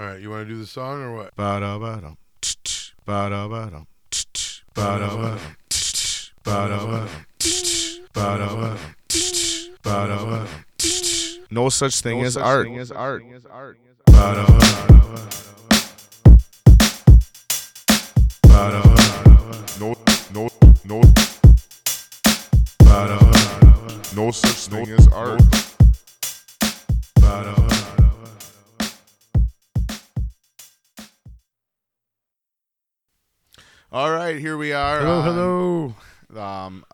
All right, you want to do the song or what? Ba-da-ba-dum, tch-tch, ba-da-ba-dum, tch-tch, ba-da-ba-dum, tch-tch, ba-da-ba-dum, tch-tch, ba-da-ba-dum, tch-tch, ba-da-ba-dum, tch-tch. No such thing as art. Ba-da-ba-dum, ba-da-ba-dum, No, no, no. Ba-da-ba-dum, No such thing as art. Right, here we are. Hello, on, hello. Um,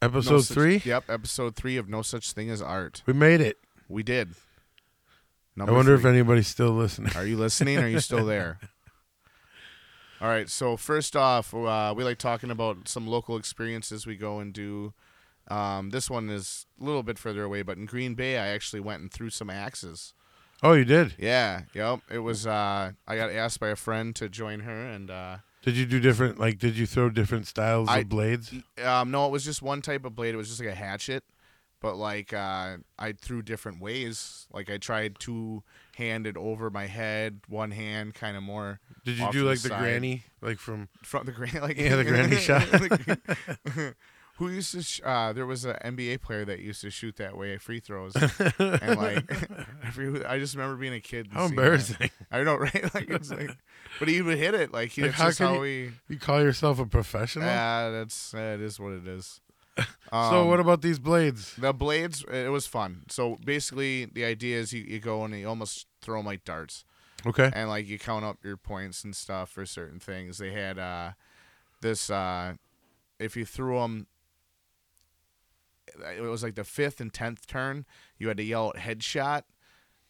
Episode no such- three. Yep, episode three of No Such Thing as Art. We made it. We did. I Number wonder if anybody's still listening. Are you listening? Are you still there? All right. So first off, uh, we like talking about some local experiences we go and do. Um, this one is a little bit further away, but in Green Bay, I actually went and threw some axes. Oh, you did. Yeah. Yep. It was. Uh, I got asked by a friend to join her, and uh, Did you do different? Like, did you throw different styles I- of blades? um, no, it was just one type of blade. It was just like a hatchet, but like uh, I threw different ways. Like I tried two handed over my head, one hand, kind of more Did you off do to the like the side. granny, like from? from the granny, like Yeah, the granny shot. Who used to? Sh- uh, there was an NBA player that used to shoot that way, free throws, and like, every, I just remember being a kid. How seeing that. embarrassing! I know, right? Like it's like, but he would hit it. Like he, Like, that's how just can how you- we. You call yourself a professional? Yeah, that's It is what it is. so Um, what about these blades? the blades? It was fun. So basically, the idea is you, you go and you almost throw them like darts. Okay. and like you count up your points and stuff for certain things. They had uh, this uh, if you threw them, it was like the fifth and tenth turn. You had to yell out headshot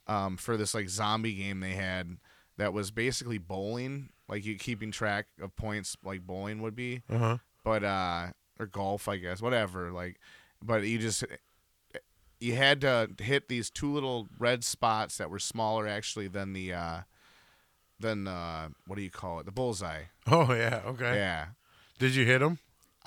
um, for this like zombie game they had that was basically bowling, like you keeping track of points like bowling would be, Uh huh. but uh, or golf, I guess, whatever. Like, but you just you had to hit these two little red spots that were smaller actually than the uh than uh what do you call it the bullseye Oh yeah. Okay. yeah Did you hit them?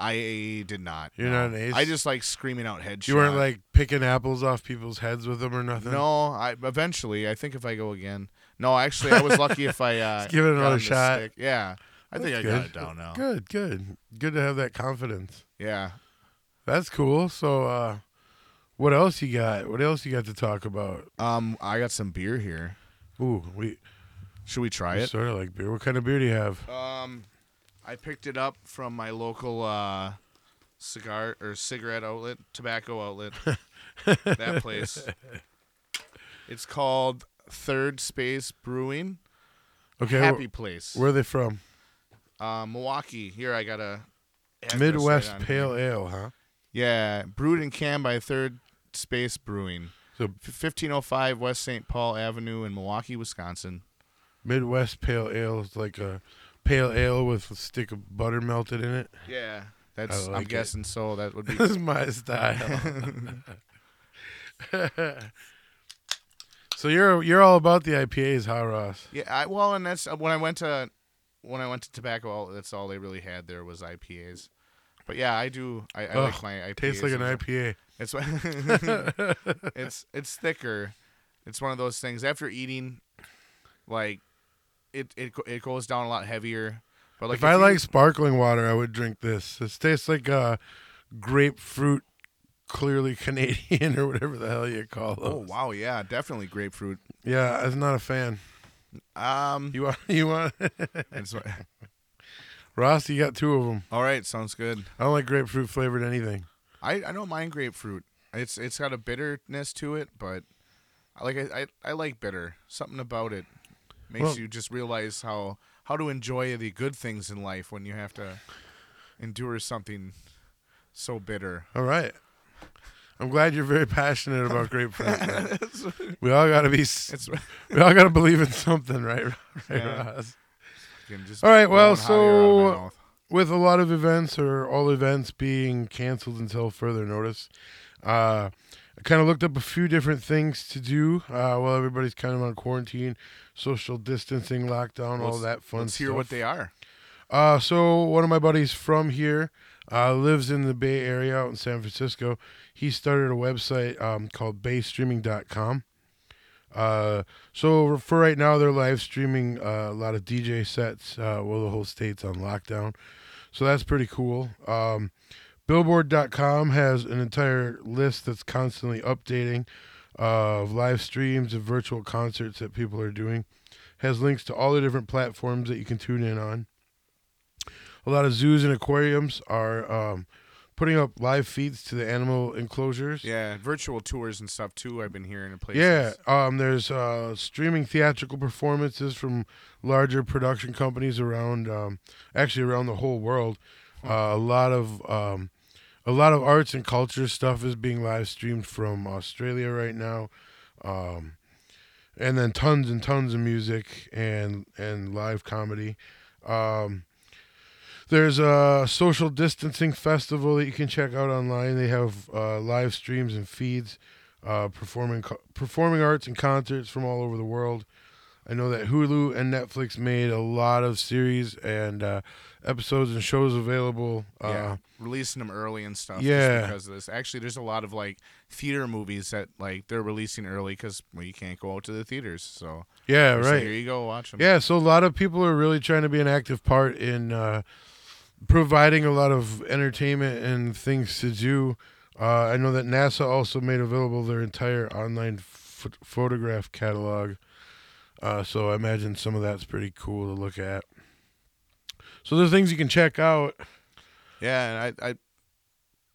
I did not You're no. not an ace? i just like screaming out headshots. You weren't like picking apples off people's heads with them or nothing. no i eventually i think if i go again no actually i was lucky if i uh give it another shot. stick. yeah i think i That's got it down now Good. Good. Good to have that confidence. yeah That's cool. So, uh, what else you got? What else you got to talk about? um i got some beer here Ooh, we, should we try it sort of like beer. What kind of beer do you have? Um, I picked it up from my local uh, cigar or cigarette outlet, tobacco outlet. that place. It's called Third Space Brewing. Okay, wh- Happy place. where are they from? Uh, Milwaukee. Here I got a Midwest right Pale here. Ale, huh? Yeah, brewed and canned by Third Space Brewing. So 1505 West St. Paul Avenue in Milwaukee, Wisconsin. Midwest Pale Ale is like a pale ale with a stick of butter melted in it. Yeah, that's. like I'm it. guessing so. That would be. This is my style. so you're you're all about the IPAs, huh, Ross? Yeah, I, well, and that's uh, when I went to when I went to tobacco. That's all they really had there was IPAs. But yeah, I do. I, I like my IPAs. Tastes like an IPA. It's it's it's thicker. It's one of those things. After eating, like it it it goes down a lot heavier. But like if I you- like sparkling water, I would drink this. It tastes like uh, grapefruit, clearly Canadian or whatever the hell you call it. oh wow, yeah, definitely grapefruit. Yeah, I'm not a fan. Um, You want you want Ross? You got two of them. all right, sounds good. I don't like grapefruit flavored anything. I I don't mind grapefruit. It's it's got a bitterness to it, but I like I I, I like bitter. Something about it makes Well- you just realize how how to enjoy the good things in life when you have to endure something so bitter. All right. I'm glad you're very passionate about grapefruit. we all got to be. It's We all got to believe in something, right? Right, Yeah. All right, well, blowing hot air out of my so- with a lot of events or all events being canceled until further notice, uh, I kind of looked up a few different things to do uh, while everybody's kind of on quarantine, social distancing, lockdown, all Let's- that fun let's stuff. hear what they are. Uh, so one of my buddies from here uh, lives in the Bay Area out in San Francisco. He started a website um, called baystreaming.com. Uh, so for right now, they're live streaming uh, a lot of DJ sets uh, while the whole state's on lockdown. So that's pretty cool. Um, Billboard.com has an entire list that's constantly updating of live streams of virtual concerts that people are doing. Has links to all the different platforms that you can tune in on. A lot of zoos and aquariums are um, putting up live feeds to the animal enclosures. Yeah, virtual tours and stuff too. I've been hearing in places. Yeah, um, there's uh, streaming theatrical performances from larger production companies around, um, actually around the whole world. Uh, a lot of um, a lot of arts and culture stuff is being live streamed from Australia right now, um, and then tons and tons of music and and live comedy. Um, there's a social distancing festival that you can check out online. They have uh, live streams and feeds, uh, performing performing arts and concerts from all over the world. I know that Hulu and Netflix made a lot of series and uh, episodes and shows available. Uh, releasing them early and stuff. Yeah. just because of this. Actually, there's a lot of like theater movies that like they're releasing early because well, you can't go out to the theaters. So yeah, right. here you go, watch them. Yeah, so a lot of people are really trying to be an active part in uh, providing a lot of entertainment and things to do. Uh, I know that NASA also made available their entire online ph- photograph catalog. Uh, so I imagine some of that's pretty cool to look at. So there's things you can check out. Yeah, and I, I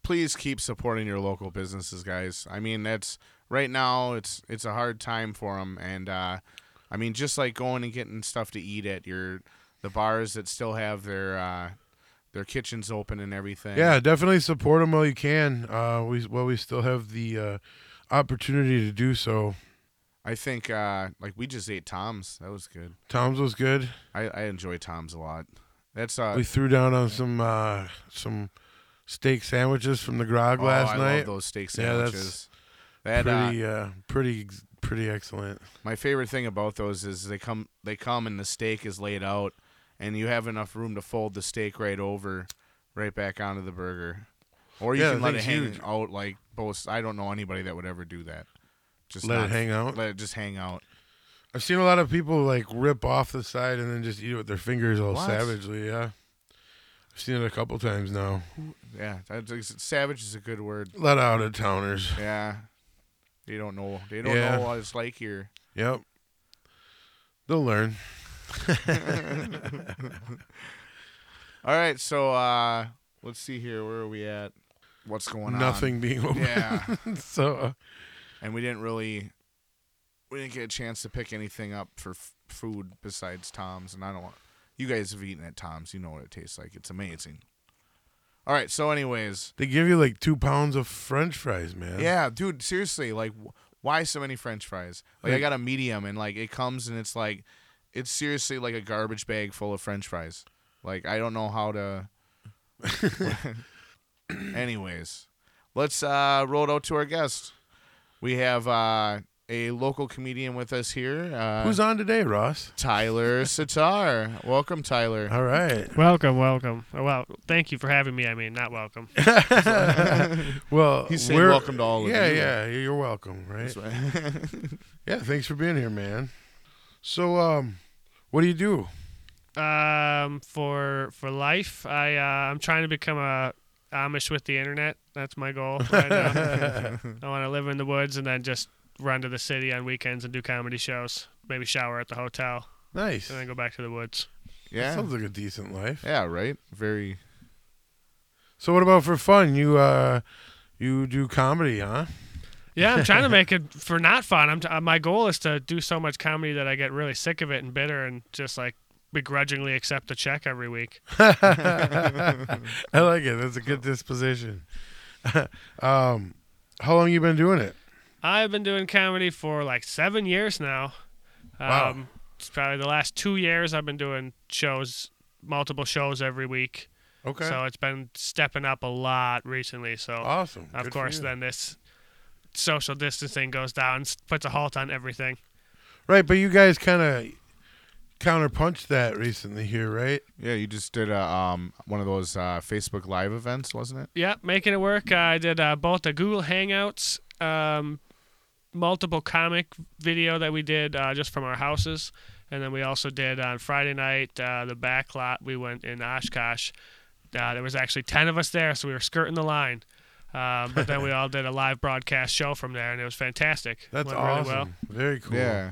please keep supporting your local businesses, guys. I mean, that's right now it's it's a hard time for them, and uh, I mean, just like going and getting stuff to eat at your the bars that still have their uh, their kitchens open and everything. Yeah, definitely support them while you can. Uh, we while we still have the uh, opportunity to do so. I think uh, like we just ate Tom's. That was good. Tom's was good. I, I enjoy Tom's a lot. That's uh we threw down on some uh, some steak sandwiches from the grog oh, last I night. love those steak sandwiches. Yeah, that's that uh, pretty, uh, pretty, pretty excellent. My favorite thing about those is they come they come and the steak is laid out and you have enough room to fold the steak right over right back onto the burger. Or you Yeah, can let it hang huge. out like both I don't know anybody that would ever do that. Just Let not- it hang out. Let it just hang out. I've seen a lot of people like rip off the side and then just eat it with their fingers all What? savagely. Yeah, I've seen it a couple times now. Yeah, that's, savage is a good word. Let out of towners. Yeah. They don't know. They don't Yeah. know what it's like here. Yep, they'll learn. All right, so uh let's see here. Where are we at? What's going on? Nothing being open. Yeah. so uh, and we didn't really we didn't get a chance to pick anything up for f- food besides Tom's and I don't want you guys have eaten at Tom's you know what it tastes like it's amazing. All right so anyways. They give you like two pounds of French fries, man. yeah dude seriously like wh- why so many french fries? Like I Like- got a medium and like it comes and it's like it's seriously like a garbage bag full of french fries. Like I don't know how to anyways let's uh roll it out to our guest. We have uh a local comedian with us here. Uh, Who's on today, Ross? Tyler Sitar. Welcome, Tyler. All right. Welcome, welcome. Oh, Well, thank you for having me. I mean, not welcome. well, He's saying we're- welcome to all of yeah, you. Yeah, yeah, You're welcome. Right. That's right. Yeah. Thanks for being here, man. So, um, what do you do? Um, for for life, I uh, I'm trying to become a Amish with the internet. That's my goal right now. I want to live in the woods and then just run to the city on weekends and do comedy shows. Maybe shower at the hotel Nice. and then go back to the woods. That yeah. sounds like a decent life. Yeah, right. Very. So, what about for fun? You uh, you do comedy, huh? Yeah, I'm trying to make it for not fun. I'm t- uh, my goal is to do so much comedy that I get really sick of it and bitter and just like begrudgingly accept a check every week. I like it. That's a good disposition. um, how long you been doing it? I've been doing comedy for like seven years now. Um, Wow. It's probably the last two years I've been doing shows, multiple shows every week. Okay. So it's been stepping up a lot recently. So awesome. of Good for course, then this social distancing goes down, puts a halt on everything. Right, but you guys kind of counterpunched that recently here, right? Yeah, you just did a, um one of those uh, Facebook Live events, wasn't it? Yeah, making it work. I did uh, both the Google Hangouts um, multiple comic video that we did uh, just from our houses, and then we also did on Friday night uh, the back lot. We went in Oshkosh. Uh, there was actually ten of us there, so we were skirting the line. Um, but then we all did a live broadcast show from there, and it was fantastic. That's Went awesome. Really well. Very cool. Yeah.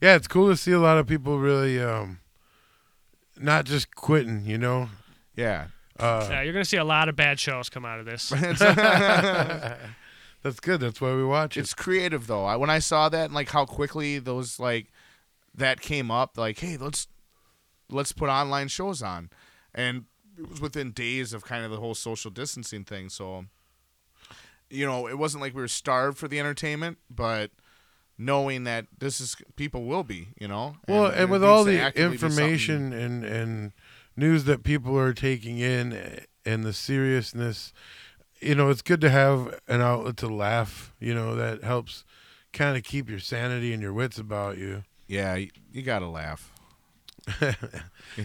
Yeah, it's cool to see a lot of people really um not just quitting, you know. Yeah. Uh Yeah, you're gonna see a lot of bad shows come out of this. That's good. That's why we watch it. It's creative though. I, when I saw that and like how quickly those like that came up, like, hey, let's let's put online shows on, and it was within days of kind of the whole social distancing thing. So, you know, it wasn't like we were starved for the entertainment, but knowing that this is people will be, you know. Well, it and with all the actively be something- information and and news that people are taking in eh, and the seriousness, you know, it's good to have an outlet to laugh. You know, that helps kind of keep your sanity and your wits about you. yeah, you, you gotta laugh.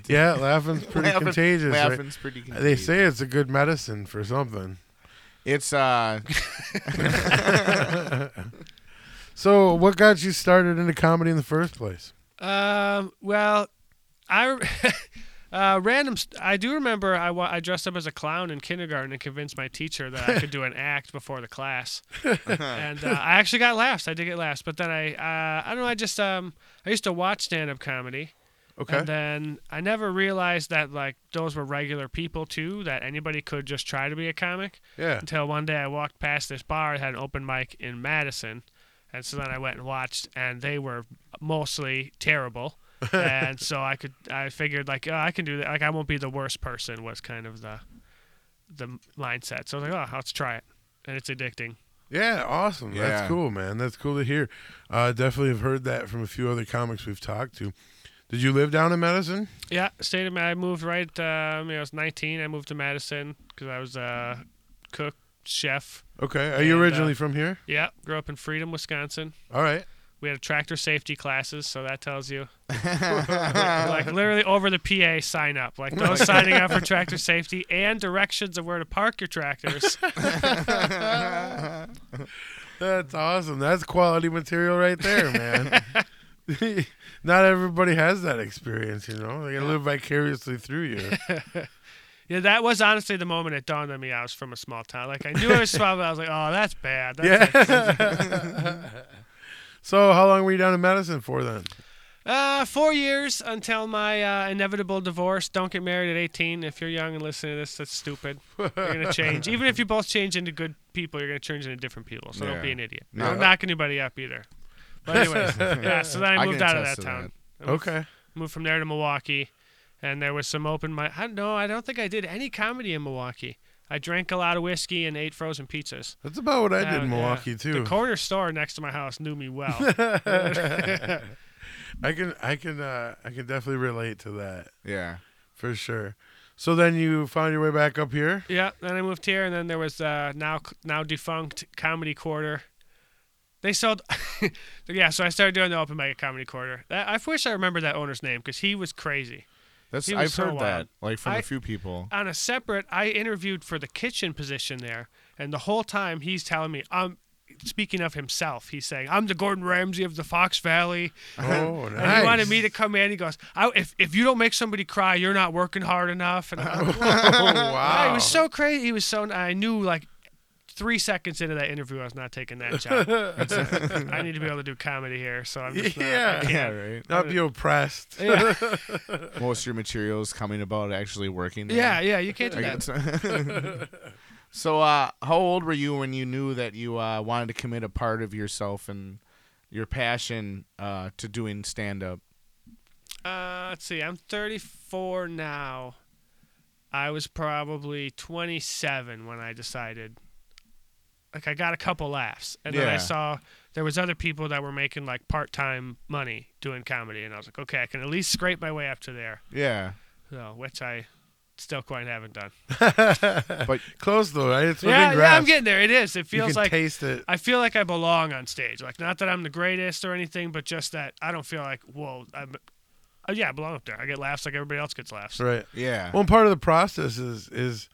Yeah, laughing's pretty Laughing- contagious. right? Laughing's pretty. They say it's a good medicine for something. it's uh So, what got you started into comedy in the first place? Um. Well, I uh, random. St- I do remember I, wa- I dressed up as a clown in kindergarten and convinced my teacher that I could do an act before the class, and uh, I actually got laughs. I did get laughs, but then I uh, I don't know. I just um I used to watch stand up comedy. Okay. And then I never realized that like those were regular people too. That anybody could just try to be a comic. yeah. Until one day I walked past this bar. It had an open mic in Madison, and so then I went and watched, and they were mostly terrible. And so I could, I figured like oh, I can do that. Like I won't be the worst person. Was kind of the the mindset. So I was like, oh, let's try it, and it's addicting. Yeah, awesome. Yeah. That's cool, man. That's cool to hear. Uh, definitely have heard that from a few other comics we've talked to. Did you live down in Madison? Yeah, stayed in. I moved right. Uh, I, mean, I was 19. I moved to Madison because I was a cook, chef. Okay. Are you And, uh, originally from here? Yeah, grew up in Freedom, Wisconsin. All right. We had tractor safety classes, so that tells you. like literally over the PA sign up, like oh those signing up for tractor safety and directions of where to park your tractors. That's awesome. That's quality material right there, man. Not everybody has that experience, you know. They gotta live vicariously through you. yeah, that was honestly the moment it dawned on me. I was from a small town. Like I knew it was small, but I was like, oh, that's bad. That's yeah. So, how long were you down in Madison for then? Uh, four years until my uh, inevitable divorce. Don't get married at 18. If you're young and listening to this, that's stupid. You're gonna change. Even if you both change into good people, you're gonna change into different people. So don't be an idiot. Yeah. Don't knock anybody up either. But anyways, yeah. So then I I moved can out of that to town. I moved, Okay. moved from there to Milwaukee, and there was some open mic. I no, I don't think I did any comedy in Milwaukee. I drank a lot of whiskey and ate frozen pizzas. That's about what I Uh, did in yeah. too. The corner store next to my house knew me well. I can I can uh I can definitely relate to that yeah. for sure. So then you found your way back up here? Yeah, then I moved here, and then there was uh, now now defunct Comedy Quarter. They sold, yeah. So I started doing the open mic at Comedy Quarter. That, I wish I remember that owner's name because he was crazy. That's I've so heard wild. that like from a I- few people. On a separate, I interviewed for the kitchen position there, and the whole time he's telling me, "I'm." Speaking of himself, he's saying, "I'm the Gordon Ramsay of the Fox Valley." Oh, And he wanted me to come in. He goes, I, "If if you don't make somebody cry, you're not working hard enough." And I'm like, Oh, wow. he was so crazy. He was so. I knew like three seconds into that interview, I was not taking that job. I need to be able to do comedy here, so I'm just Yeah. Can't. Yeah, right. Not be oppressed. Yeah, Most of your materials coming about actually working. there. yeah, yeah. You can't do that. so, uh, how old were you when you knew that you uh, wanted to commit a part of yourself and your passion uh, to doing stand up? Uh, let's see. I'm 34 now. I was probably 27 when I decided. Like I got a couple laughs, and then I saw there was other people that were making like part-time money doing comedy, and I was like, okay, I can at least scrape my way up to there. Yeah. So, which I still quite haven't done. But Close though, right? It's Yeah, yeah, I'm getting there. It is. It you feels can like taste it. I feel like I belong on stage. Like not that I'm the greatest or anything, but just that I don't feel like whoa. I'm, uh, yeah, I belong up there. I get laughs like everybody else gets laughs. Right. yeah. Well, part of the process is is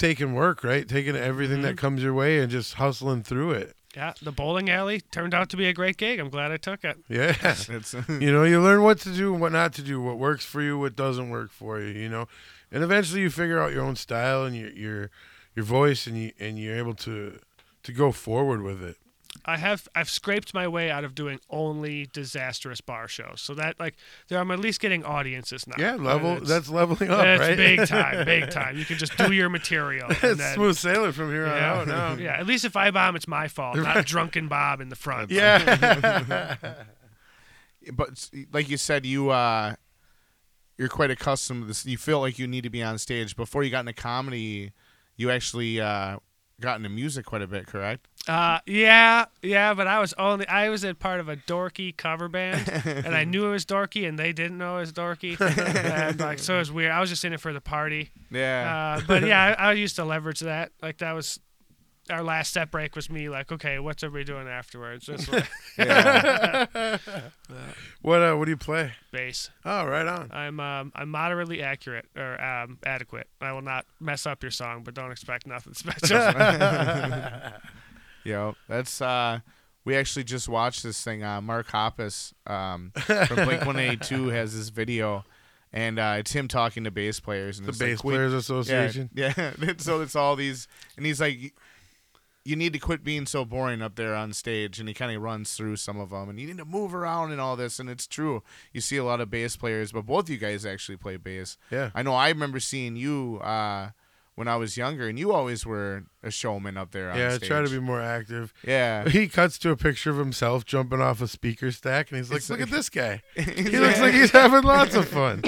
taking work, right? Taking everything Mm-hmm. that comes your way and just hustling through it. Yeah, the bowling alley turned out to be a great gig. I'm glad I took it. Yeah. It's you know, you learn what to do and what not to do, what works for you, what doesn't work for you, you know. And eventually you figure out your own style and your your your voice and you and you're able to to go forward with it. I have I've scraped my way out of doing only disastrous bar shows, so that like there I'm at least getting audiences now. Yeah, level that's leveling up, It's right? big time, big time. You can just do your material. and it's then- smooth sailing from here on yeah, out now. yeah. At least if I bomb, it's my fault, not drunken Bob in the front. Yeah. but like you said, you uh, you're quite accustomed to this. You feel like you need to be on stage. Before you got into comedy, you actually uh, got into music quite a bit, correct? Uh, yeah, yeah, but I was only I was in part of a dorky cover band, and I knew it was dorky, and they didn't know it was dorky, and like so it was weird. I was just in it for the party. Yeah. Uh, but yeah, I, I used to leverage that. Like that was our last set break was me like, okay, what's everybody doing afterwards? That's what yeah. what uh, what do you play? bass. Oh, right on. I'm um, I'm moderately accurate or um, adequate. I will not mess up your song, but don't expect nothing special. Yo, that's uh we actually just watched this thing. Uh, Mark Hoppus um, from Blink One Eighty Two has this video, and uh, it's him talking to bass players and The it's like, Bass Players Association. Yeah, yeah. so it's all these, and he's like, "You need to quit being so boring up there on stage." And he kind of runs through some of them, and you need to move around and all this. And it's true. You see a lot of bass players, but both you guys actually play bass. Yeah. I know. I remember seeing you uh, when I was younger, and you always were a showman up there. On Yeah, stage. try to be more active. Yeah. He cuts to a picture of himself jumping off a speaker stack, and he's like, It's "Look like- at this guy. He looks like he's having lots of fun."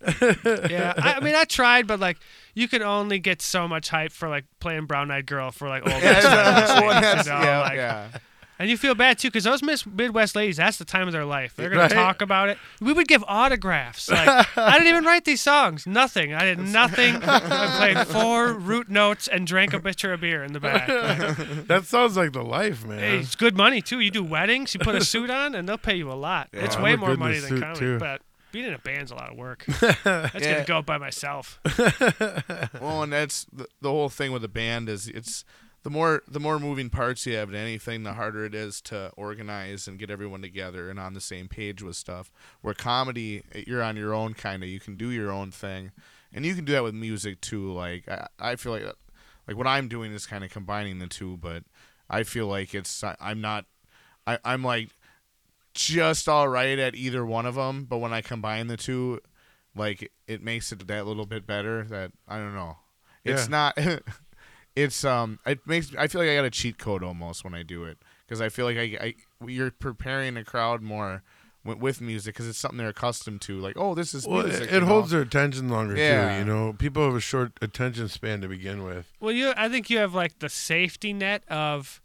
yeah, I, I mean, I tried, but like, you can only get so much hype for like playing Brown Eyed Girl for like old. Yeah, guys that's- that's- you know, yeah, like- yeah. And you feel bad too, because those Miss Midwest ladies, that's the time of their life. They're gonna Right. talk about it. We would give autographs. Like, I didn't even write these songs. Nothing. I did nothing. I played four root notes and drank a pitcher of beer in the back. That sounds like the life, man. Hey, it's good money too. You do weddings, you put a suit on, and they'll pay you a lot. It's Yeah. way I'm a more money than suit, comedy, too. but being in a band's a lot of work. That's Yeah. gonna go by myself. Well, and that's the, the whole thing with a band is it's the more the more moving parts you have in anything, the harder it is to organize and get everyone together and on the same page with stuff. Where comedy, eh, you're on your own kind of. You can do your own thing, and you can do that with music too. Like I, I feel like like what I'm doing is kind of combining the two, but I feel like it's I, I'm not. I, I'm like just all right at either one of them, but when I combine the two, like it makes it that little bit better. That I don't know. It's Yeah. not. it's um. It makes. I feel like I got a cheat code almost when I do it because I feel like I, I you're preparing a crowd more with, with music because it's something they're accustomed to. Like, oh, this is well, music. it, you it know? holds their attention longer Yeah. too. You know, people have a short attention span to begin with. Well, you, I think you have like the safety net of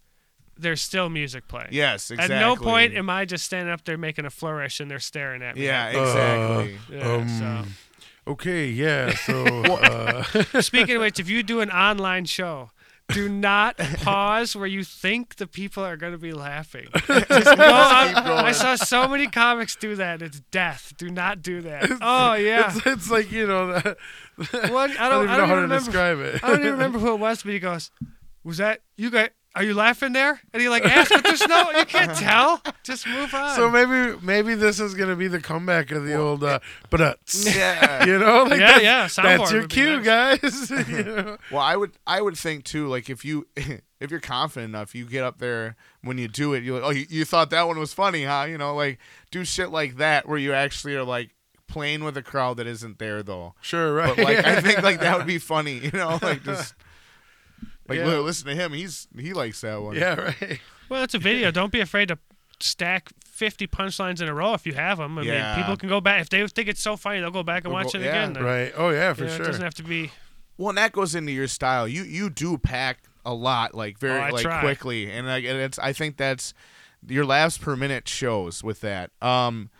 there's still music playing. Yes, exactly. At no point am I just standing up there making a flourish and they're staring at me. Yeah, Uh, exactly. Yeah, Um, Okay, yeah. So uh. Speaking of which, if you do an online show, do not pause where you think the people are going to be laughing. Just go on. I saw so many comics do that. It's death. Do not do that. Oh yeah. it's, it's like you know, that, One, I I don't. don't even I know don't how to remember. describe it. I don't even remember who it was, but he goes, "Was that you guys? Are you laughing there?" And he like asked, but there's no, you can't tell. Just move on. So maybe maybe this is gonna be the comeback of the old uh, but uh, Yeah. you know, like Yeah, that's, yeah, soundboard that's your cue, nice. guys. you know? Well, I would I would think too, like if you if you're confident enough, you get up there when you do it, you're like, oh, you, you thought that one was funny, huh? You know, like do shit like that where you actually are like playing with a crowd that isn't there though. Sure, right. But like I think like that would be funny, you know, like just like Yeah. listen to him, he's he likes that one. yeah, right. well, it's a video. Don't be afraid to stack 50 punchlines in a row if you have them. I Yeah. mean, people can go back if they think it's so funny, they'll go back and They'll watch go- it yeah. again. then. Right. Oh yeah, for You know, sure. It doesn't have to be. Well, and that goes into your style. You you do pack a lot, like very Oh, like try. quickly, and like and it's I think that's your laughs per minute shows with that. Um,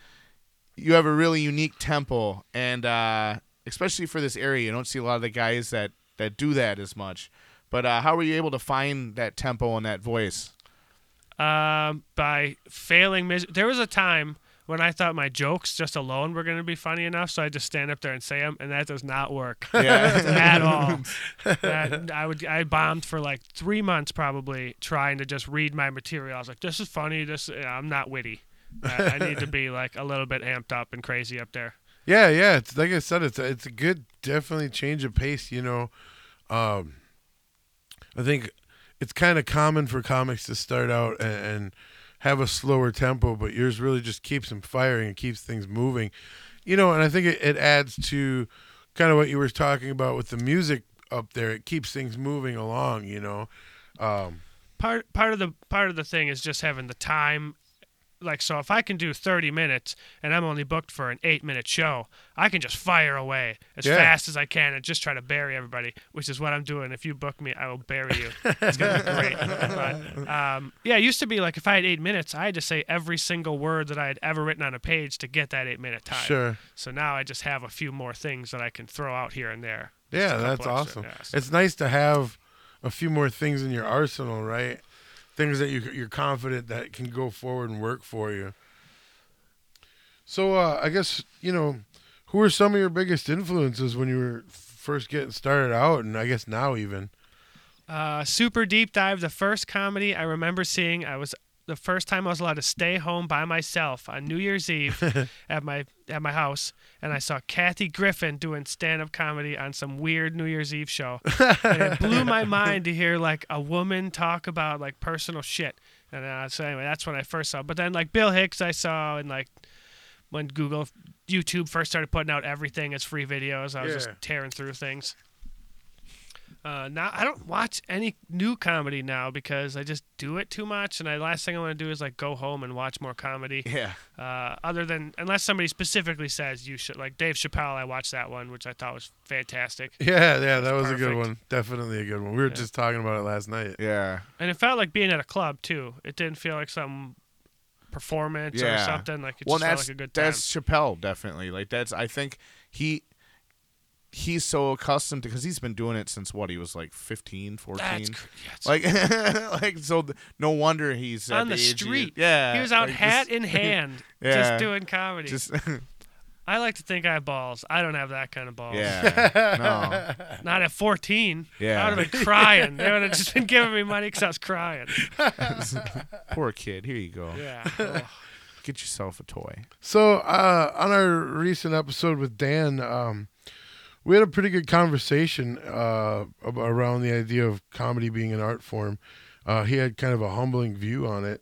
you have a really unique tempo, and uh, especially for this area, you don't see a lot of the guys that that do that as much. But uh, how were you able to find that tempo and that voice? um, by failing. Mis- there was a time when I thought my jokes just alone were going to be funny enough, so I just stand up there and say them, and that does not work Yeah. at all. That- I would I bombed for like three months probably trying to just read my material. I was like, this is funny. This I'm not witty. I, I need to be like a little bit amped up and crazy up there. Yeah, yeah. It's like I said, it's a, it's a good, definitely change of pace. You know, um, I think it's kind of common for comics to start out and, and have a slower tempo, but yours really just keeps them firing and keeps things moving. You know, and I think it, it adds to kind of what you were talking about with the music up there. It keeps things moving along. You know, um, part part of the part of the thing is just having the time like so if i can do 30 minutes and i'm only booked for an 8 minute show i can just fire away as Yeah. fast as i can and just try to bury everybody which is what i'm doing if you book me i will bury you it's going to be great but, um, yeah it used to be like if i had 8 minutes i had to say every single word that i had ever written on a page to get that 8 minute time sure. so now i just have a few more things that i can throw out here and there Yeah, that's awesome. yeah, so- It's nice to have a few more things in your arsenal, right? Things that you, you're confident that can go forward and work for you. So, uh, I guess you know, who are some of your biggest influences when you were first getting started out, and I guess now even. Uh, super deep dive. The first comedy I remember seeing, I was the first time I was allowed to stay home by myself on New Year's Eve at my at my house, and I saw Kathy Griffin doing stand up comedy on some weird New Year's Eve show, and it blew my mind to hear like a woman talk about like personal shit. And uh, so anyway, that's when I first saw. But then like Bill Hicks, I saw, and like when Google, YouTube first started putting out everything as free videos, I was Yeah. just tearing through things. Uh, now I don't watch any new comedy now because I just do it too much, and the last thing I want to do is like go home and watch more comedy. Yeah. Uh, other than unless somebody specifically says you should, like Dave Chappelle, I watched that one, which I thought was fantastic, Yeah, yeah, that was a good one. Definitely a good one. We were Yeah. just talking about it last night. Yeah. and it felt like being at a club too. It didn't feel like some performance or something. Like it well, just felt that's like a good time. that's Chappelle definitely. Like that's I think he he's so accustomed to because he's been doing it since what he was like 15, 14. That's cr- yeah, like like so th- no wonder he's on the age he is. street. Yeah. he was out like, hat just- in hand, Yeah. just doing comedy. Just I like to think I have balls. I don't have that kind of balls. yeah. no. Not at 14. Yeah. I would have been crying. They would have just been giving me money because I was crying. Poor kid. Here you go. Yeah. Ugh. Get yourself a toy. So uh, on our recent episode with Dan, um, we had a pretty good conversation uh, around the idea of comedy being an art form. Uh, he had kind of a humbling view on it.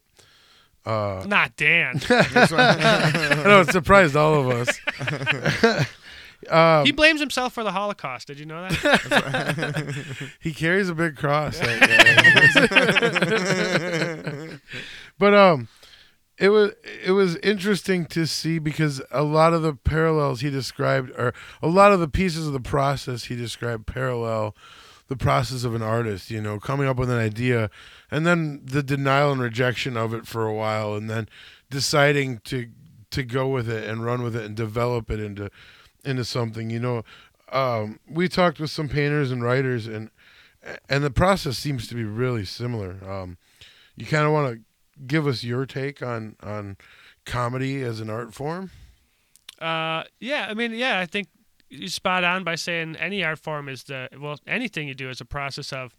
Uh, Not Dan. I know it surprised all of us. um, He blames himself for the Holocaust. Did you know that? he carries a big cross. but um, it was it was interesting to see because a lot of the parallels he described, or a lot of the pieces of the process he described, parallel the process of an artist. You know, coming up with an idea, and then the denial and rejection of it for a while, and then deciding to to go with it and run with it and develop it into into something. You know, um, we talked with some painters and writers, and and the process seems to be really similar. Um, you kind of want to give us your take on on comedy as an art form. Uh, yeah. I mean, yeah. I think you spot on by saying any art form is the well, anything you do is a process of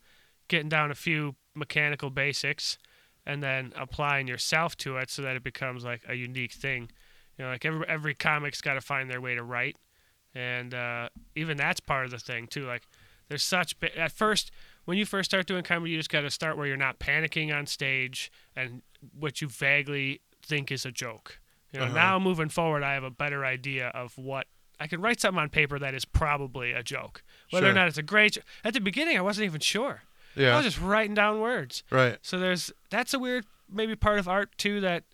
getting down a few mechanical basics and then applying yourself to it so that it becomes like a unique thing. You know, like every every comic's got to find their way to write, and uh, even that's part of the thing too. Like there's such at first when you first start doing comedy, you just got to start where you're not panicking on stage and what you vaguely think is a joke. You know, Uh-huh. now moving forward, I have a better idea of what I can write something on paper that is probably a joke. Whether or not it's a great. At the beginning, I wasn't even sure. Yeah, I was just writing down words. right. So there's that's a weird maybe part of art too that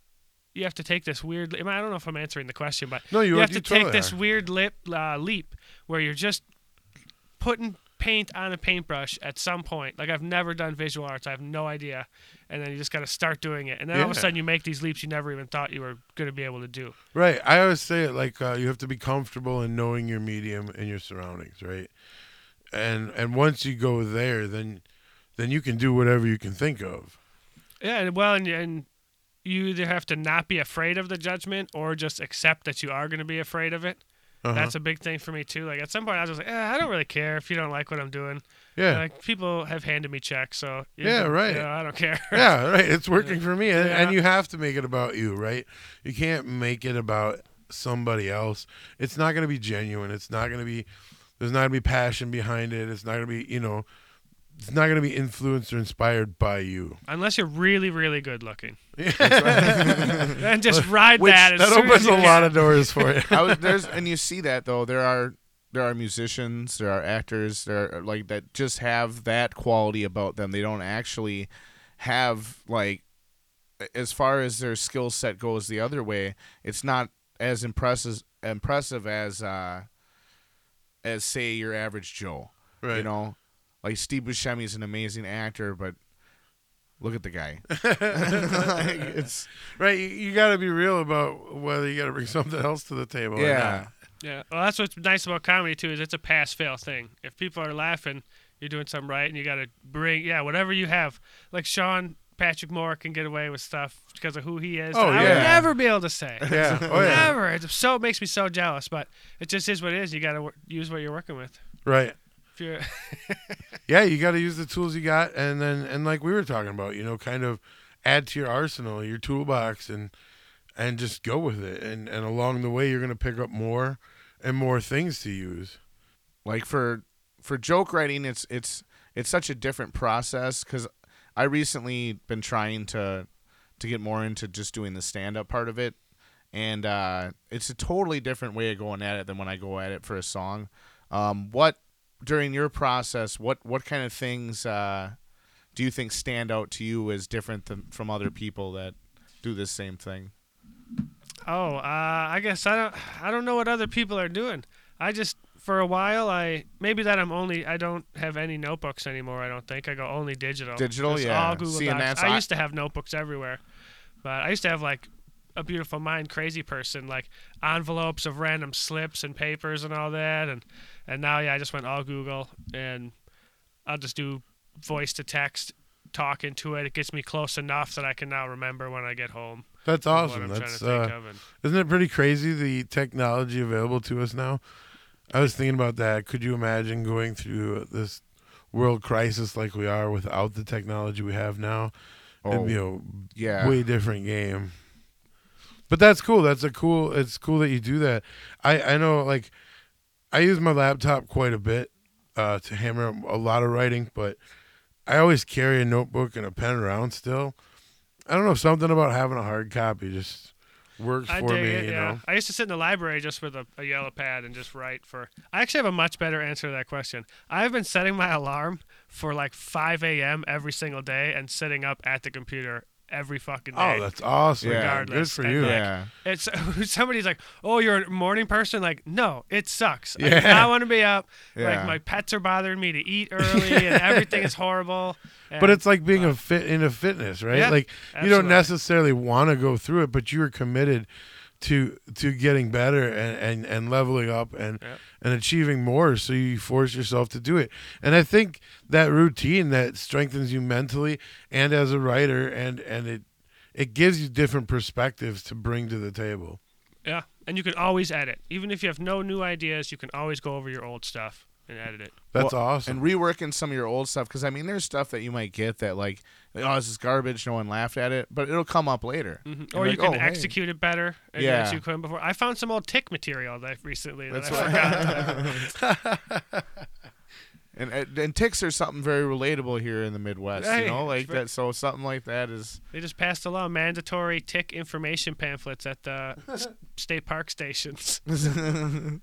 you have to take this weird. I, mean, I don't know if I'm answering the question, but No, you, you, have you to take this are. weird lip uh, leap where you're just putting paint on a paintbrush at some point. Like I've never done visual arts, I have no idea, and then you just got to start doing it, and then all of a sudden you make these leaps you never even thought you were going to be able to do. Right. I always say it like uh, you have to be comfortable in knowing your medium and your surroundings, right? And and once you go there, then then you can do whatever you can think of. Yeah, well, and, and you either have to not be afraid of the judgment or just accept that you are going to be afraid of it. Uh-huh. That's a big thing for me too. Like at some point, I was just like, eh, I don't really care if you don't like what I'm doing. yeah. Like people have handed me checks, so Yeah, can- right. you know, I don't care. yeah, right. It's working for me, and, Yeah. and you have to make it about you, right? You can't make it about somebody else. It's not going to be genuine. It's not going to be. There's not going to be passion behind it. It's not going to be, you know, it's not going to be influenced or inspired by you. Unless you're really, really good looking, Yeah. and just ride Which- that. As that soon opens as a you lot of doors for you. I was, there's and you see that though there are there are musicians there are actors there are like that just have that quality about them they don't actually have like as far as their skill set goes the other way it's not as impressive impressive as uh as say your average joe right. you know like steve buscemi is an amazing actor but look at the guy Like, it's right. You, you got to be real about whether you got to bring something else to the table. or yeah not. Yeah, well, that's what's nice about comedy too. Is it's a pass fail thing. If people are laughing, you're doing something right, and you got to bring yeah whatever you have. Like Sean Patrick Moore can get away with stuff because of who he is. Oh, that I yeah. would never be able to say. Yeah. Oh yeah. Never. It's so it makes me so jealous, but it just is what it is. You got to use what you're working with. Right. If yeah, you got to use the tools you got, and then and like we were talking about, you know, kind of add to your arsenal, your toolbox, and and just go with it. And and along the way, you're gonna pick up more and more things to use. like for for joke writing it's it's it's such a different process because i recently been trying to to get more into just doing the stand up part of it and uh it's a totally different way of going at it than when i go at it for a song um what during your process what what kind of things uh do you think stand out to you as different than from other people that do the same thing Oh, uh, I guess I don't. I don't know what other people are doing. I just for a while I maybe that I'm only I don't have any notebooks anymore. I don't think I go only digital. Digital, It's yeah. All Google See, Docs. I I- used to have notebooks everywhere, but I used to have like a beautiful mind crazy person like envelopes of random slips and papers and all that and and now yeah I just went all Google and I'll just do voice to text talking to it. It gets me close enough that I can now remember when I get home. That's awesome. That's trying to think uh, of. And, isn't it pretty crazy the technology available to us now? I was thinking about that. Could you imagine going through this world crisis like we are without the technology we have now? It'd be a yeah way different game. But that's cool. That's a cool. It's cool that you do that. I I know like I use my laptop quite a bit uh, to hammer a lot of writing, but I always carry a notebook and a pen around still. I don't know something about having a hard copy just works I for me. it, you yeah. know. I used to sit in the library just with a, a yellow pad and just write for. I actually have a much better answer to that question. I've been setting my alarm for like 5 a.m. every single day and sitting up at the computer every fucking oh, day. Oh, that's awesome. Yeah. Good Regardless, for and you. like- yeah It's somebody's like, "Oh, you're a morning person." Like, no, it sucks. I, Yeah. I want to be up. Yeah. Like my pets are bothering me to eat early, and everything is horrible. But it's like being a fit into fitness, right? Yeah, like you don't absolutely. necessarily want to go through it, but you are committed to to getting better and, and, and leveling up and Yep. and achieving more. So you force yourself to do it. And I think that routine that strengthens you mentally and as a writer and and it it gives you different perspectives to bring to the table. yeah, and you can always edit, even if you have no new ideas. You can always go over your old stuff and edit it. That's Well, awesome. and reworking some of your old stuff because I mean, there's stuff that you might get that like, oh, this is garbage. No one laughed at it, but it'll come up later. Mhm. Or you like, can oh, hey. execute it better Yeah. as you couldn't before. I found some old tick material that recently that That's I forgot. And, and and ticks are something very relatable here in the Midwest. Hey, you know, like that. So something like that is. they just passed a law mandatory tick information pamphlets at the state park stations.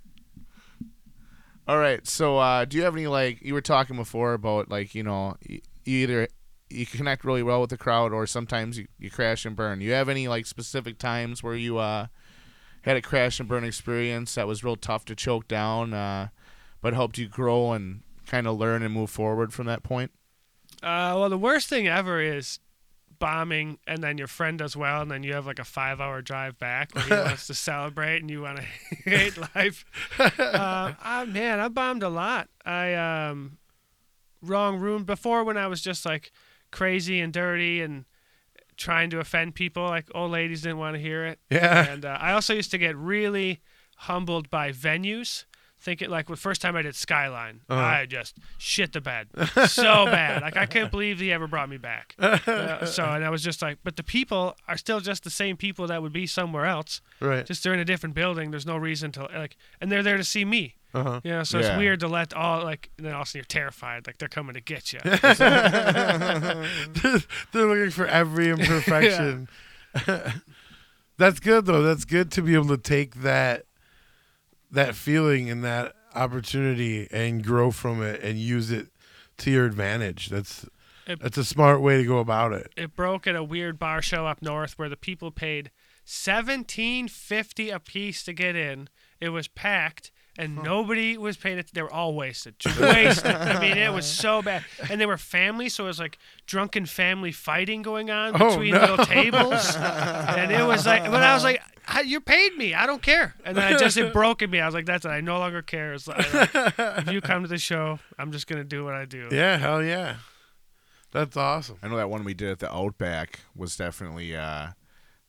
All right. So, uh, do you have any like you were talking before about like you know you either you connect really well with the crowd or sometimes you, you crash and burn. You have any like specific times where you uh had a crash and burn experience that was real tough to choke down, uh, but helped you grow and kind of learn and move forward from that point? Uh, well, the worst thing ever is bombing, and then your friend does well, and then you have like a five-hour drive back where he wants to celebrate, and you want to hate life. Uh, ah, man, I bombed a lot. I um, wrong room before when I was just like crazy and dirty and trying to offend people. Like old ladies didn't want to hear it. Yeah. And uh, I also used to get really humbled by venues. Thinking like the first time I did Skyline, Uh-huh. I just shit the bed so bad. Like I couldn't believe he ever brought me back. Uh, so and I was just like, but the people are still just the same people that would be somewhere else. Right. Just they're in a different building. There's no reason to like, and they're there to see me. Uh huh. You know, so Yeah. it's weird to let all like. And then all of a sudden you're terrified, like they're coming to get you. They're looking for every imperfection. That's good though. That's good to be able to take that that feeling and that opportunity and grow from it and use it to your advantage. That's It- that's a smart way to go about it. it broke at a weird bar show up north where the people paid seventeen fifty a piece to get in. It was packed. And nobody was paid. it. They were all wasted, wasted. I mean, it was so bad. And they were family, so it was like drunken family fighting going on Oh, between no. little tables. and it was like, but I was like, "I- "You paid me. I don't care." And then I just it broke in me. I was like, "That's it. I no longer care. It's like, if you come to the show, I'm just gonna do what I do." Yeah, hell yeah. That's awesome. I know that one we did at the Outback was definitely uh,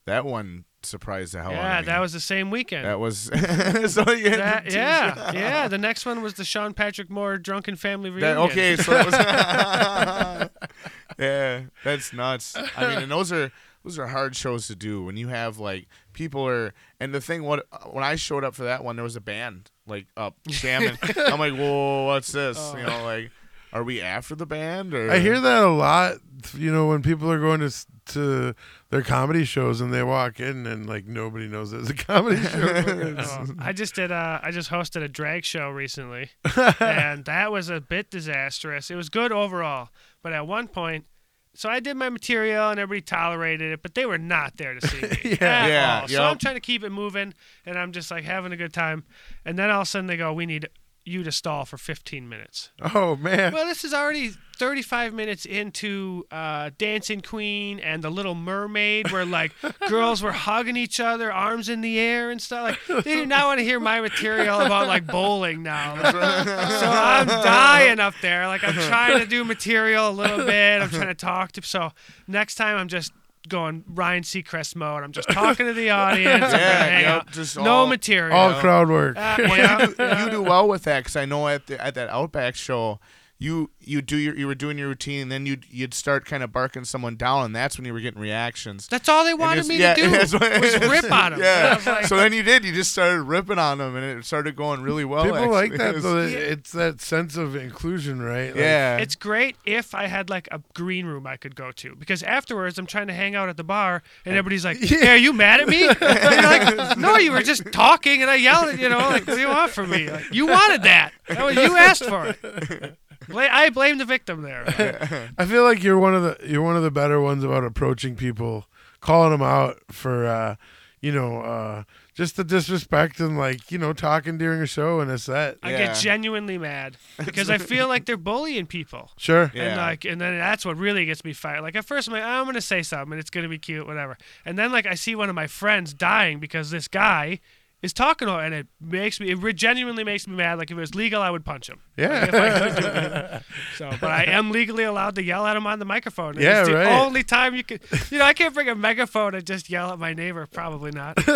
that one surprised the hell Yeah, of me. that was the same weekend. that was so you had That- yeah, yeah. The next one was the Sean Patrick Moore drunken family That, reunion. okay, so that was yeah, that's nuts. I mean, and those are those are hard shows to do when you have like people are. And the thing, what when I showed up for that one, there was a band like up jamming. I'm like, whoa, what's this? You oh. know, like, are we after the band? Or I hear that a lot. You know, when people are going to s- to their comedy shows and they walk in and like nobody knows there's a comedy show. Oh, I just did. Uh, I just hosted a drag show recently, and that was a bit disastrous. It was good overall, but at one point, so I did my material and everybody tolerated it, but they were not there to see me. Yeah. at Yeah, all. So yup. I'm trying to keep it moving, and I'm just like having a good time, and then all of a sudden they go, "We need you to stall for 15 minutes." oh man. Well, this is already 35 minutes into uh, Dancing Queen and The Little Mermaid, where like girls were hugging each other, arms in the air and stuff. Like they do not want to hear my material about like bowling now. Like, so I'm dying up there. Like I'm trying to do material a little bit. I'm trying to talk to. So next time I'm just going Ryan Seacrest mode. I'm just talking to the audience. I'm Yeah, yep, just no all- material. All crowd work. Uh, Well, yeah, you, do, you do well with that because I know at the, at that Outback show, you you do your you were doing your routine, and then you'd you'd start kind of barking someone down, and that's when you were getting reactions. That's all they wanted me yeah, to do was rip on them. Yeah. Like, so then you did. You just started ripping on them, and it started going really well. People like that It was- though. Yeah. It's that sense of inclusion, right? Like, yeah. It's great if I had like a green room I could go to because afterwards I'm trying to hang out at the bar and everybody's like, "Hey, are you mad at me?" And you're like, "No, you were just talking and I yelled at you know like, what do you want from me? Like, you wanted that. That was- you asked for it. Bla- I blame the victim there. I feel like you're one of the you're one of the better ones about approaching people, calling them out for uh, you know, uh, just the disrespect and like you know talking during a show and a set. I Yeah. get genuinely mad because I feel like they're bullying people. Sure. Yeah. And like, and then that's what really gets me fired. Like at first, I'm like, I'm gonna say something, and it's gonna be cute, whatever. And then like, I see one of my friends dying because this guy is talking, to- and it makes me, it genuinely makes me mad. Like if it was legal, I would punch him. Yeah. If I could do it. So, but I am legally allowed to yell at him on the microphone. And Yeah, it's the right. only time you can, you know, I can't bring a megaphone and just yell at my neighbor. Probably not.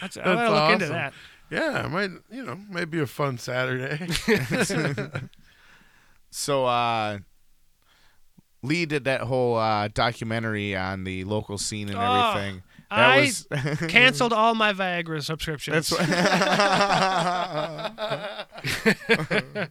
That's, I gotta look into that. Yeah, it might you know might be a fun Saturday. So uh, Lee did that whole uh, documentary on the local scene and Oh, everything. That I was canceled all my Viagra subscriptions. That's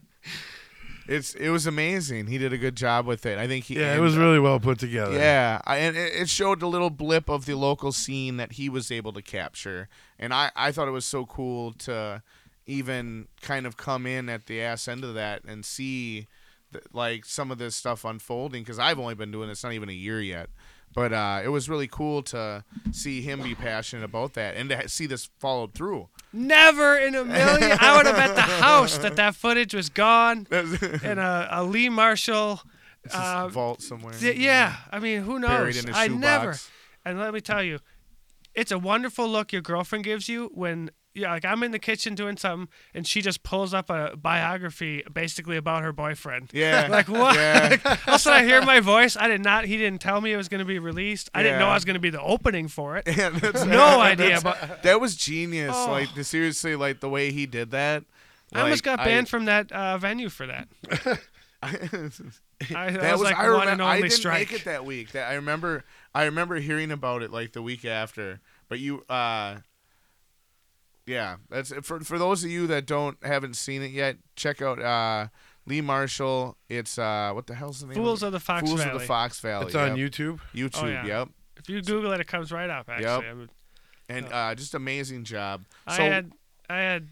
it's it was amazing. He did a good job with it. I think he yeah, it was uh, really well put together. Yeah, I, and it it showed a little blip of the local scene that he was able to capture, and I, I thought it was so cool to even kind of come in at the ass end of that and see th- like some of this stuff unfolding because I've only been doing this not even a year yet, but uh, it was really cool to see him be passionate about that and to see this followed through. Never in a million. I would have bet the house that that footage was gone in a, a Lee Marshall. Uh, vault somewhere. d- yeah, I mean, who Buried knows? in a I never. And let me tell you, it's a wonderful look your girlfriend gives you when yeah, like I'm in the kitchen doing something, and she just pulls up a biography basically about her boyfriend. Yeah. Like what? Yeah. also, I hear my voice. I did not. He didn't tell me it was going to be released. I didn't know I was going to be the opening for it. Yeah, No idea. But that was genius. Oh. Like seriously, like the way he did that. I almost got banned from that uh, venue for that. I, that, that was, like I one remember. and I didn't strike. make it that week. That I remember. I remember hearing about it like the week after. But you, uh, yeah, that's for for those of you that don't haven't seen it yet. Check out uh, Lee Marshall. It's uh, what the hell's the name? Fools of, of the Fox Fools Valley. of the Fox Valley. It's on. YouTube. YouTube. Oh, yeah. Yep. If you Google it, it comes right up. Actually, Yep. I And uh, just amazing job. I So had, I had,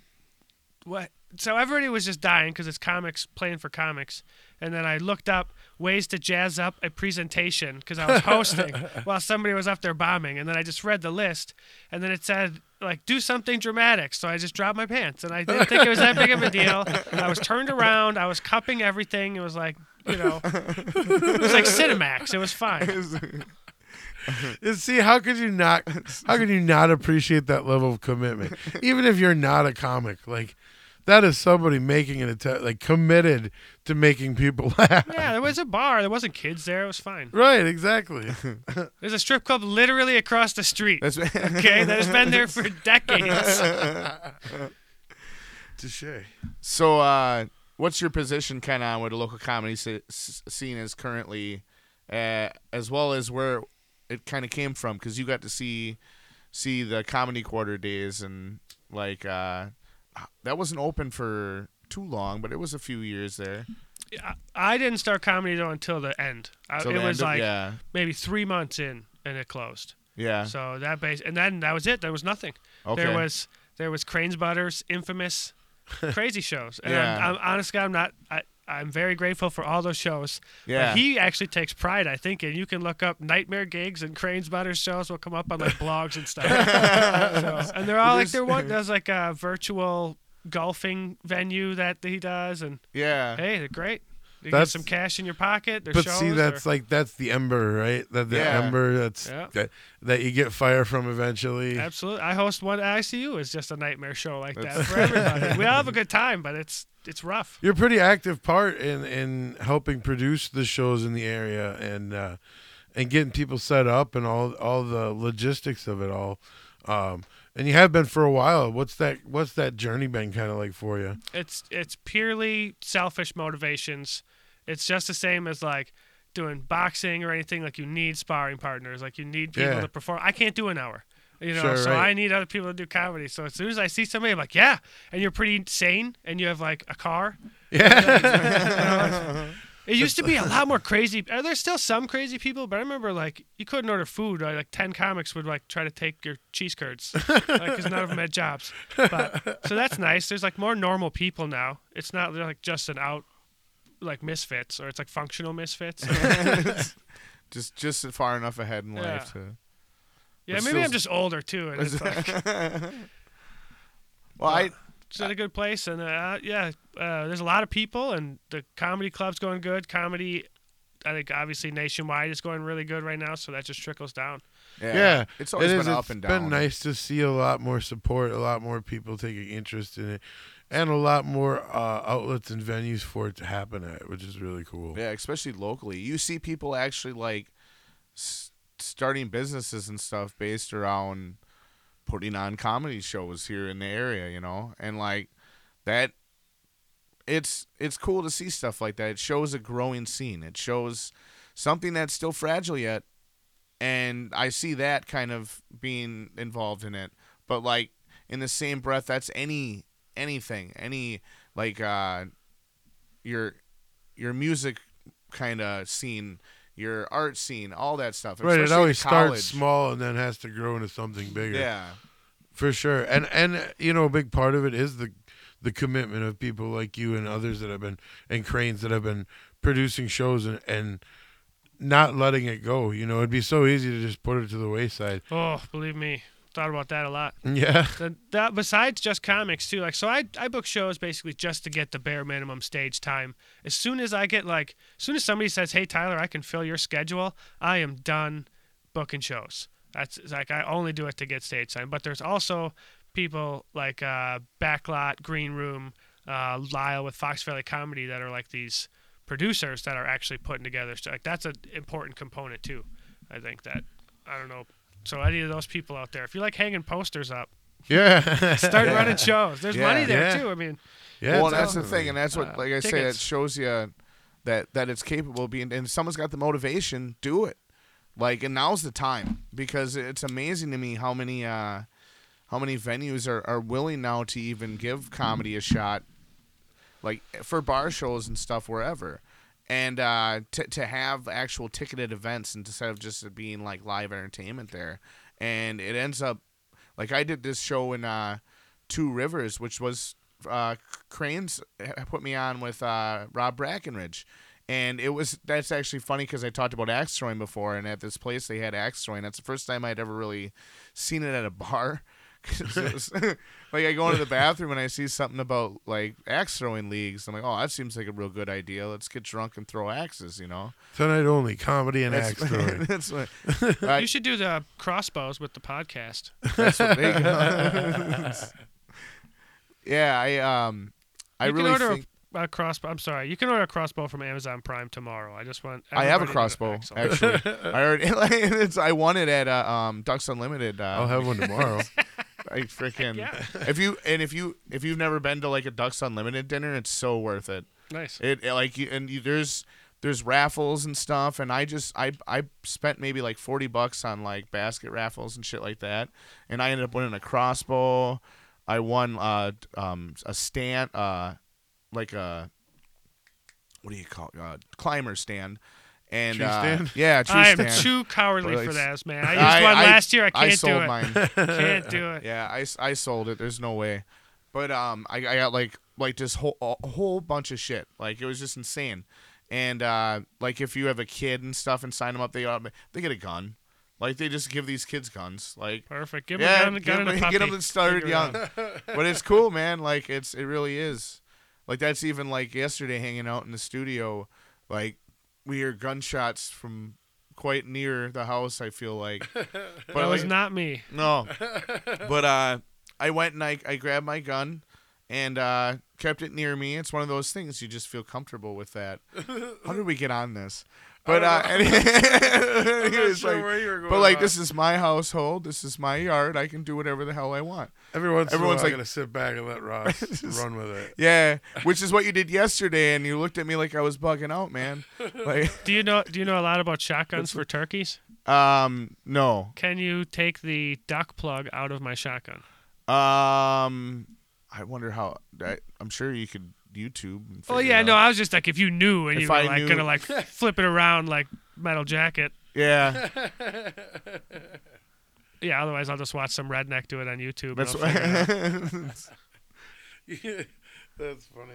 what? So everybody was just dying because it's comics playing for comics, and then I looked up ways to jazz up a presentation because I was hosting while somebody was up there bombing, and then I just read the list, and then it said like do something dramatic, so I just dropped my pants, and I didn't think it was that big of a deal. I was turned around, I was cupping everything. It was like you know, it was like Cinemax. It was fine. See, how could you not? How could you not appreciate that level of commitment? Even if you're not a comic, like that is somebody making an attempt, like committed to making people laugh. Yeah, there was a bar. There wasn't kids there. It was fine. Right, exactly. There's a strip club literally across the street. that's okay, that has been there for decades. Touche. So, uh, what's your position kind of on where the local comedy s- s- scene is currently, uh, as well as where it kind of came from? Because you got to see see the comedy quarter days and like uh, that wasn't open for too long, but it was a few years there. I- I didn't start comedy though until the end. I, it the was end of- like yeah, maybe three months in, and it closed. yeah. So that base, and then that was it. There was nothing. okay. There was there was Cranes Butters, infamous, crazy shows. And Yeah. I'm, I'm honestly, I'm not. I, I'm very grateful for all those shows. But yeah. he actually takes pride, I think, and you can look up nightmare gigs and Cranes Butters shows will come up on like blogs and stuff. so, and they're all like they're one. There's like a virtual golfing venue that he does, and yeah. hey, they're great. You That's- get some cash in your pocket. There's But shows. see, that's or- like that's the ember, right? That the Yeah. ember that's Yeah. that, that you get fire from eventually. absolutely. I host one at ICU. It's just a nightmare show like that for everybody. we all have a good time, but it's it's rough. You're a pretty active part in in helping produce the shows in the area and uh, and getting people set up and all all the logistics of it all. Um, and you have been for a while. What's that? What's that journey been kind of like for you? It's it's purely selfish motivations. It's just the same as like doing boxing or anything. Like you need sparring partners. Like you need people Yeah. to perform. I can't do an hour. You know, Sure, so right. I need other people to do comedy. So as soon as I see somebody, I'm like, yeah, and you're pretty sane, and you have like a car. Yeah, It used to be a lot more crazy. Are there still some crazy people, but I remember like you couldn't order food. uh, Like ten comics would like try to take your cheese curds because none of them had jobs. But so that's nice. There's like more normal people now. It's not like just an out like misfits or it's like functional misfits. just just far enough ahead in life to. yeah, maybe I'm just older too, and it's like Well, I it's in a good place. And uh, yeah, uh, there's a lot of people, and the comedy club's going good. Comedy. I think obviously nationwide is going really good right now, so that just trickles down. yeah, yeah. It's always it been is. up It's and been down. nice to see a lot more support, a lot more people taking interest in it, and a lot more uh, outlets and venues for it to happen at, which is really cool. Yeah, especially locally. You see people actually like s- starting businesses and stuff based around putting on comedy shows here in the area, you know? And like that it's it's cool to see stuff like that. It shows a growing scene. It shows something that's still fragile yet. And I see that kind of being involved in it. But like in the same breath, that's any anything, any like uh your your music kind of scene, your art scene, all that stuff. Right, it always starts small and then has to grow into something bigger. Yeah, for sure. And and you know, a big part of it is the the commitment of people like you and others that have been and cranes that have been producing shows and and not letting it go. You know, it'd be so easy to just put it to the wayside. Oh, believe me, thought about that a lot. Yeah. The, that besides just comics too, like so I I book shows basically just to get the bare minimum stage time. As soon as I get like, as soon as somebody says, "Hey Tyler, I can fill your schedule," I am done booking shows. That's like I only do it to get stage time. But there's also people like uh, Backlot, Green Room, uh, Lyle with Fox Valley Comedy that are like these producers that are actually putting together. So like that's an important component too. I think that I don't know. So any of those people out there, if you like hanging posters up, Yeah. start Yeah. running shows. There's Yeah. money there Yeah. too. I mean, yeah. well, that's the thing, and that's what, Uh, like I say, that shows you that that it's capable of being. And if someone's got the motivation, do it. Like, and now's the time because it's amazing to me how many uh, how many venues are, are willing now to even give comedy a shot, like for bar shows and stuff wherever, and uh, to to have actual ticketed events instead of just being like live entertainment there, and it ends up like I did this show in uh, Two Rivers, which was uh, Cranes put me on with uh, Rob Brackenridge. And it was that's actually funny because I talked about axe throwing before, and at this place they had axe throwing. That's the first time I'd ever really seen it at a bar. it was, like I go into the bathroom and I see something about like axe throwing leagues. I'm like, oh, that seems like a real good idea. Let's get drunk and throw axes, you know. Tonight only comedy and That's, axe throwing. that's what, I- you should do the crossbows with the podcast. that's what they go. yeah, I um, I You can really order a- think A crossbow. I'm sorry. You can order a crossbow from Amazon Prime tomorrow. I just want. I have a crossbow actually. I already it's I won it at uh, um Ducks Unlimited. Uh, I'll have one tomorrow. I freaking Yeah. if you and if you if you've never been to like a Ducks Unlimited dinner, it's so worth it. Nice. It, it, like you and you, there's there's raffles and stuff, and I just I I spent maybe like forty bucks on like basket raffles and shit like that, and I ended up winning a crossbow. I won uh um a stand uh like a what do you call it? Uh, climber stand. And uh, yeah, tree I am stand. too cowardly for that, man. I used I- one I- last year. I can't I sold do it. mine. Can't do it. Yeah, I, I sold it. There's no way. But um, I, I got like like this whole a whole bunch of shit. Like it was just insane. And uh, like if you have a kid and stuff and sign them up, they they get a gun. Like they just give these kids guns. Like Perfect. Give yeah, him a gun, gun and a get, them started Figure young. but it's cool, man. Like it's it really is. Like that's even like yesterday hanging out in the studio. Like we hear gunshots from quite near the house. I feel like. But That was like- not me. no. but uh, I went and I, I grabbed my gun and uh, kept it near me. It's one of those things you just feel comfortable with that. How did we get on this? But uh, anyways, like, where you were going. but like on. this is my household. This is my yard. I can do whatever the hell I want. Every once everyone's in a while, like- gonna sit back and let Ross run with it. Yeah, which is what you did yesterday, and you looked at me like I was bugging out, man. Like, Do you know? Do you know a lot about shotguns for turkeys? um, no, Can you take the duck plug out of my shotgun? um, I wonder how. I, I'm sure you could YouTube. And Oh yeah, it no. I was just like, if you knew and If you were I like knew- gonna like flip it around like metal jacket. Yeah, Yeah. Otherwise, I'll just watch some redneck do it on YouTube. that's and I'll figure it out. That's funny.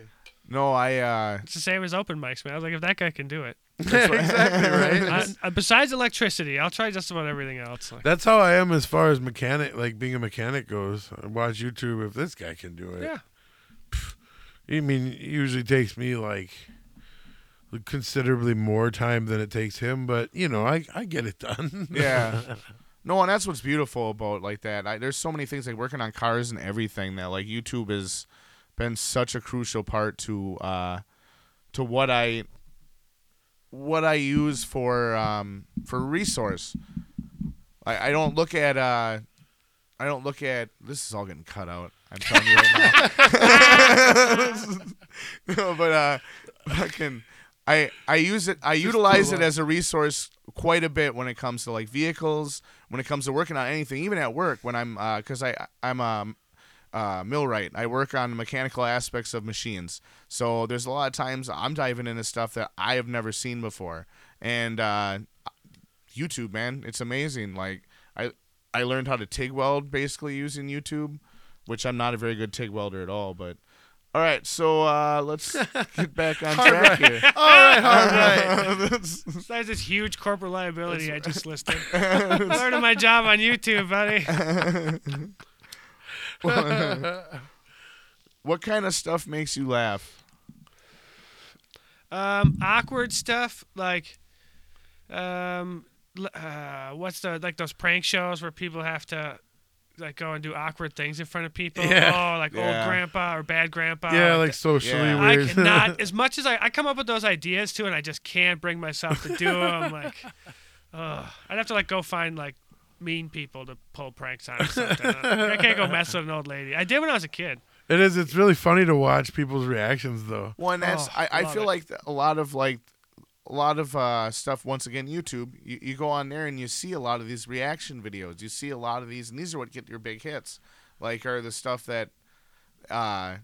no, I. uh It's the same as open mics, man. I was like, if that guy can do it. That's exactly right. I, uh, besides electricity, I'll try just about everything else. Like, That's how I am as far as mechanic, like being a mechanic goes. I watch YouTube if this guy can do it. yeah. I mean, it usually takes me like considerably more time than it takes him, but you know, I I get it done. Yeah. No, and that's what's beautiful about like that. I, there's so many things like working on cars and everything that like YouTube has been such a crucial part to uh to what I what I use for um for resource. I, I don't look at uh I don't look at this is all getting cut out. I'm telling you right now. no, but uh fucking I I use it I utilize it as a resource quite a bit when it comes to like vehicles, when it comes to working on anything, even at work when I'm uh cuz I I'm um uh, millwright. I work on mechanical aspects of machines. So there's a lot of times I'm diving into stuff that I have never seen before. And uh, YouTube, man, it's amazing. Like I I learned how to TIG weld basically using YouTube, which I'm not a very good TIG welder at all, but all right, so uh, let's get back on track here. all right, all right. That's- Besides this huge corporate liability I just listed. Part of my job on YouTube, buddy. what kind of stuff makes you laugh? Um, awkward stuff like, um, uh, what's the like those prank shows where people have to like go and do awkward things in front of people. Yeah. Oh, like Yeah. old grandpa or bad grandpa. yeah, like socially Yeah. I cannot. as much as I, I come up with those ideas too, and I just can't bring myself to do them. Like, ugh. I'd have to like go find like mean people to pull pranks on or something. I can't go mess with an old lady. I did when I was a kid. it is. It's really funny to watch people's reactions, though. Well, and that's Oh, I, I feel it. like a lot of like a lot of uh, stuff. Once again, YouTube. You, you go on there and you see a lot of these reaction videos. You see a lot of these, and these are what get your big hits. Like are the stuff that uh,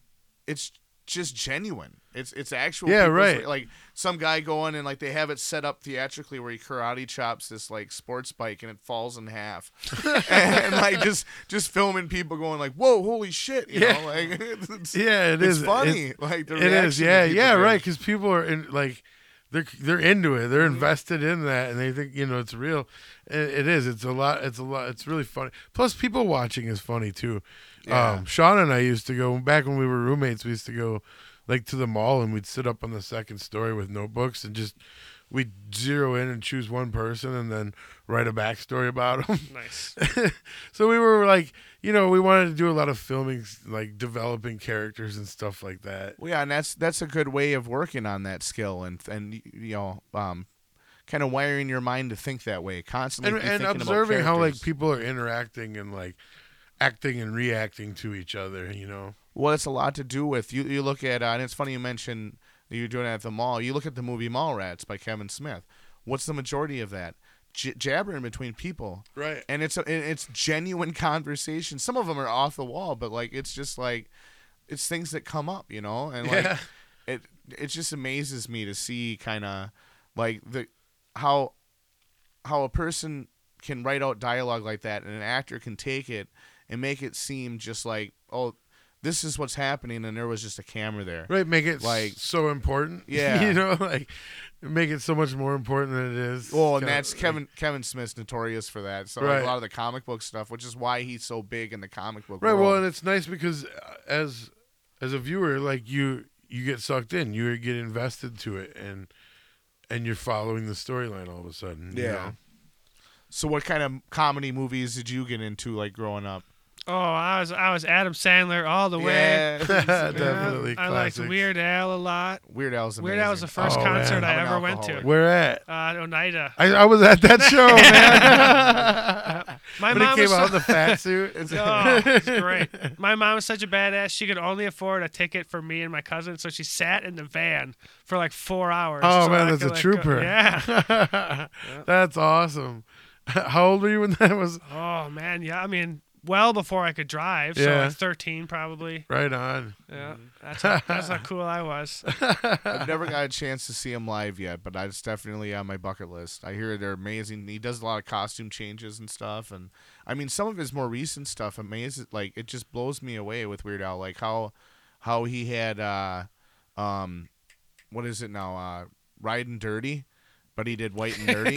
it's just genuine. It's it's actual. Yeah, right. Like some guy going and like they have it set up theatrically where he karate chops this like sports bike and it falls in half, and, like just just filming people going like, "Whoa, holy shit!" You Yeah. know, like it's, Yeah, it it's is. funny. like the It is, yeah, yeah, right. Because people are in, like, they're they're into it. They're Mm-hmm. invested in that, and they think you know it's real. It, it is. It's a lot. It's a lot. It's really funny. Plus, people watching is funny too. Yeah. Um, Sean and I used to go back when we were roommates. We used to go like to the mall, and we'd sit up on the second story with notebooks and just we'd zero in and choose one person, and then write a backstory about them. Nice. so we were like, you know, we wanted to do a lot of filming, like developing characters and stuff like that. Well, yeah, and that's that's a good way of working on that skill and and you know, um, kind of wiring your mind to think that way constantly. and, and thinking about observing how like people are interacting and like acting and reacting to each other you know Well, it's a lot to do with you. You look at, uh, and it's funny you mentioned that you're doing it at the mall. You look at the movie Mallrats by Kevin Smith. What's the majority of that? J- jabbering between people, right and it's a, and it's genuine conversation. Some of them are off the wall, but like it's just like it's things that come up, you know, and like yeah it it just amazes me to see kind of like the how how a person can write out dialogue like that and an actor can take it and make it seem just like oh this is what's happening and there was just a camera there right make it Like- so important Yeah. you know like make it so much more important than it is well and Kinda that's like- Kevin Kevin Smith's notorious for that so like, a lot of the comic book stuff which is why he's so big in the comic book right world. well and it's nice because uh, as as a viewer like you you get sucked in you get invested to it and and you're following the storyline all of a sudden you Yeah. know? so what kind of comedy movies did you get into like growing up Oh, I was I was Adam Sandler all the way. yeah definitely I liked classics. Weird Al a lot. Weird Al's amazing. Weird Al was the first Oh, concert man. I I'm an ever went to. alcoholic. where at Uh, Oneida. I, I was at that show man My when he mom came was out in so- the fat suit Oh, it's great. My mom was such a badass. She could only afford a ticket for me and my cousin, so she sat in the van for like four hours. Oh, so man, I that's could, a like, go- trooper. yeah. That's awesome. How old were you when that was? Oh man, yeah. I mean, well before I could drive. So Yeah. like thirteen probably. Right on. Yeah. That's how, that's how cool I was. I've never got a chance to see him live yet, but it's definitely on my bucket list. I hear they're amazing. He does a lot of costume changes and stuff, and I mean some of his more recent stuff amazes. Like it just blows me away with Weird Al. Like how how he had uh um what is it now uh Riding Dirty, but he did White and Dirty.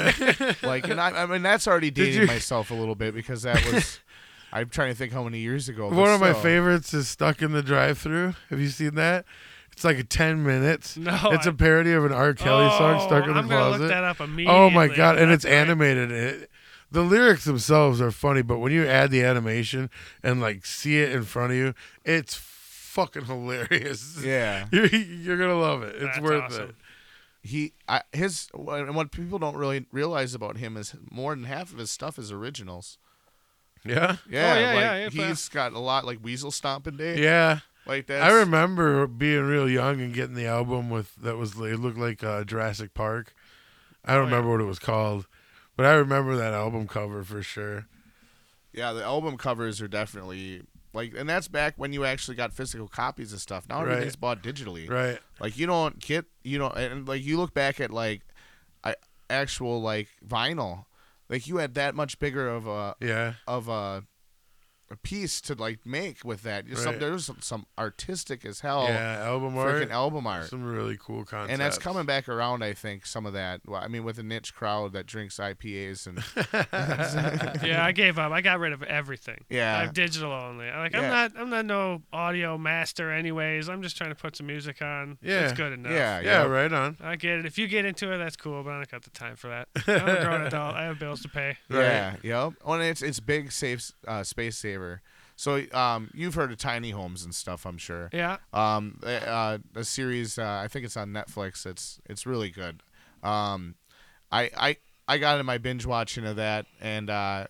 like and I, I mean that's already Did dating you- myself a little bit because that was. I'm trying to think how many years ago. but One of my still. favorites is Stuck in the Drive-Through. Have you seen that? It's like a 10 minutes. No. it's I- a parody of an R. Kelly song, Oh, Stuck in the I'm Closet. look that up immediately. Oh my god! And it's That's right. animated. It, the lyrics themselves are funny, but when you add the animation and like see it in front of you, it's fucking hilarious. Yeah. you're, you're gonna love it. It's That's worth awesome. it. he I, his and what people don't really realize about him is more than half of his stuff is originals. Yeah, Yeah, Oh, yeah, like yeah, yeah, he's got a lot like Weasel Stomping Day. yeah. like that. I remember being real young and getting the album with that was it looked like uh, Jurassic Park. I don't Oh, yeah. remember what it was called, but I remember that album cover for sure. Yeah, the album covers are definitely like, and that's back when you actually got physical copies of stuff. Now Right. everything's bought digitally. Right. Like you don't get you know, and like you look back at like, I actual like vinyl, like you had that much bigger of a Yeah. of a, piece to like make with that. Some, there's some, some artistic as hell yeah. Album freaking art. album art. Some really cool concepts. and that's coming back around. I think some of that. Well, I mean, with a niche crowd that drinks IPAs and Yeah, I gave up. I got rid of everything. Yeah. I'm digital only. Like I'm Yeah. not I'm not no audio master anyways. I'm just trying to put some music on. Yeah. It's good enough. yeah, Yeah. yeah, Right on. I get it. If you get into it, that's cool, but I don't got the time for that. I'm a grown adult. I have bills to pay. yeah, yep. Oh, and it's it's big safe uh, space saver So um, you've heard of tiny homes and stuff, I'm sure. Yeah. Um, uh, a series uh, I think it's on Netflix. It's it's really good. Um, I I I got in my binge watching of that, and uh,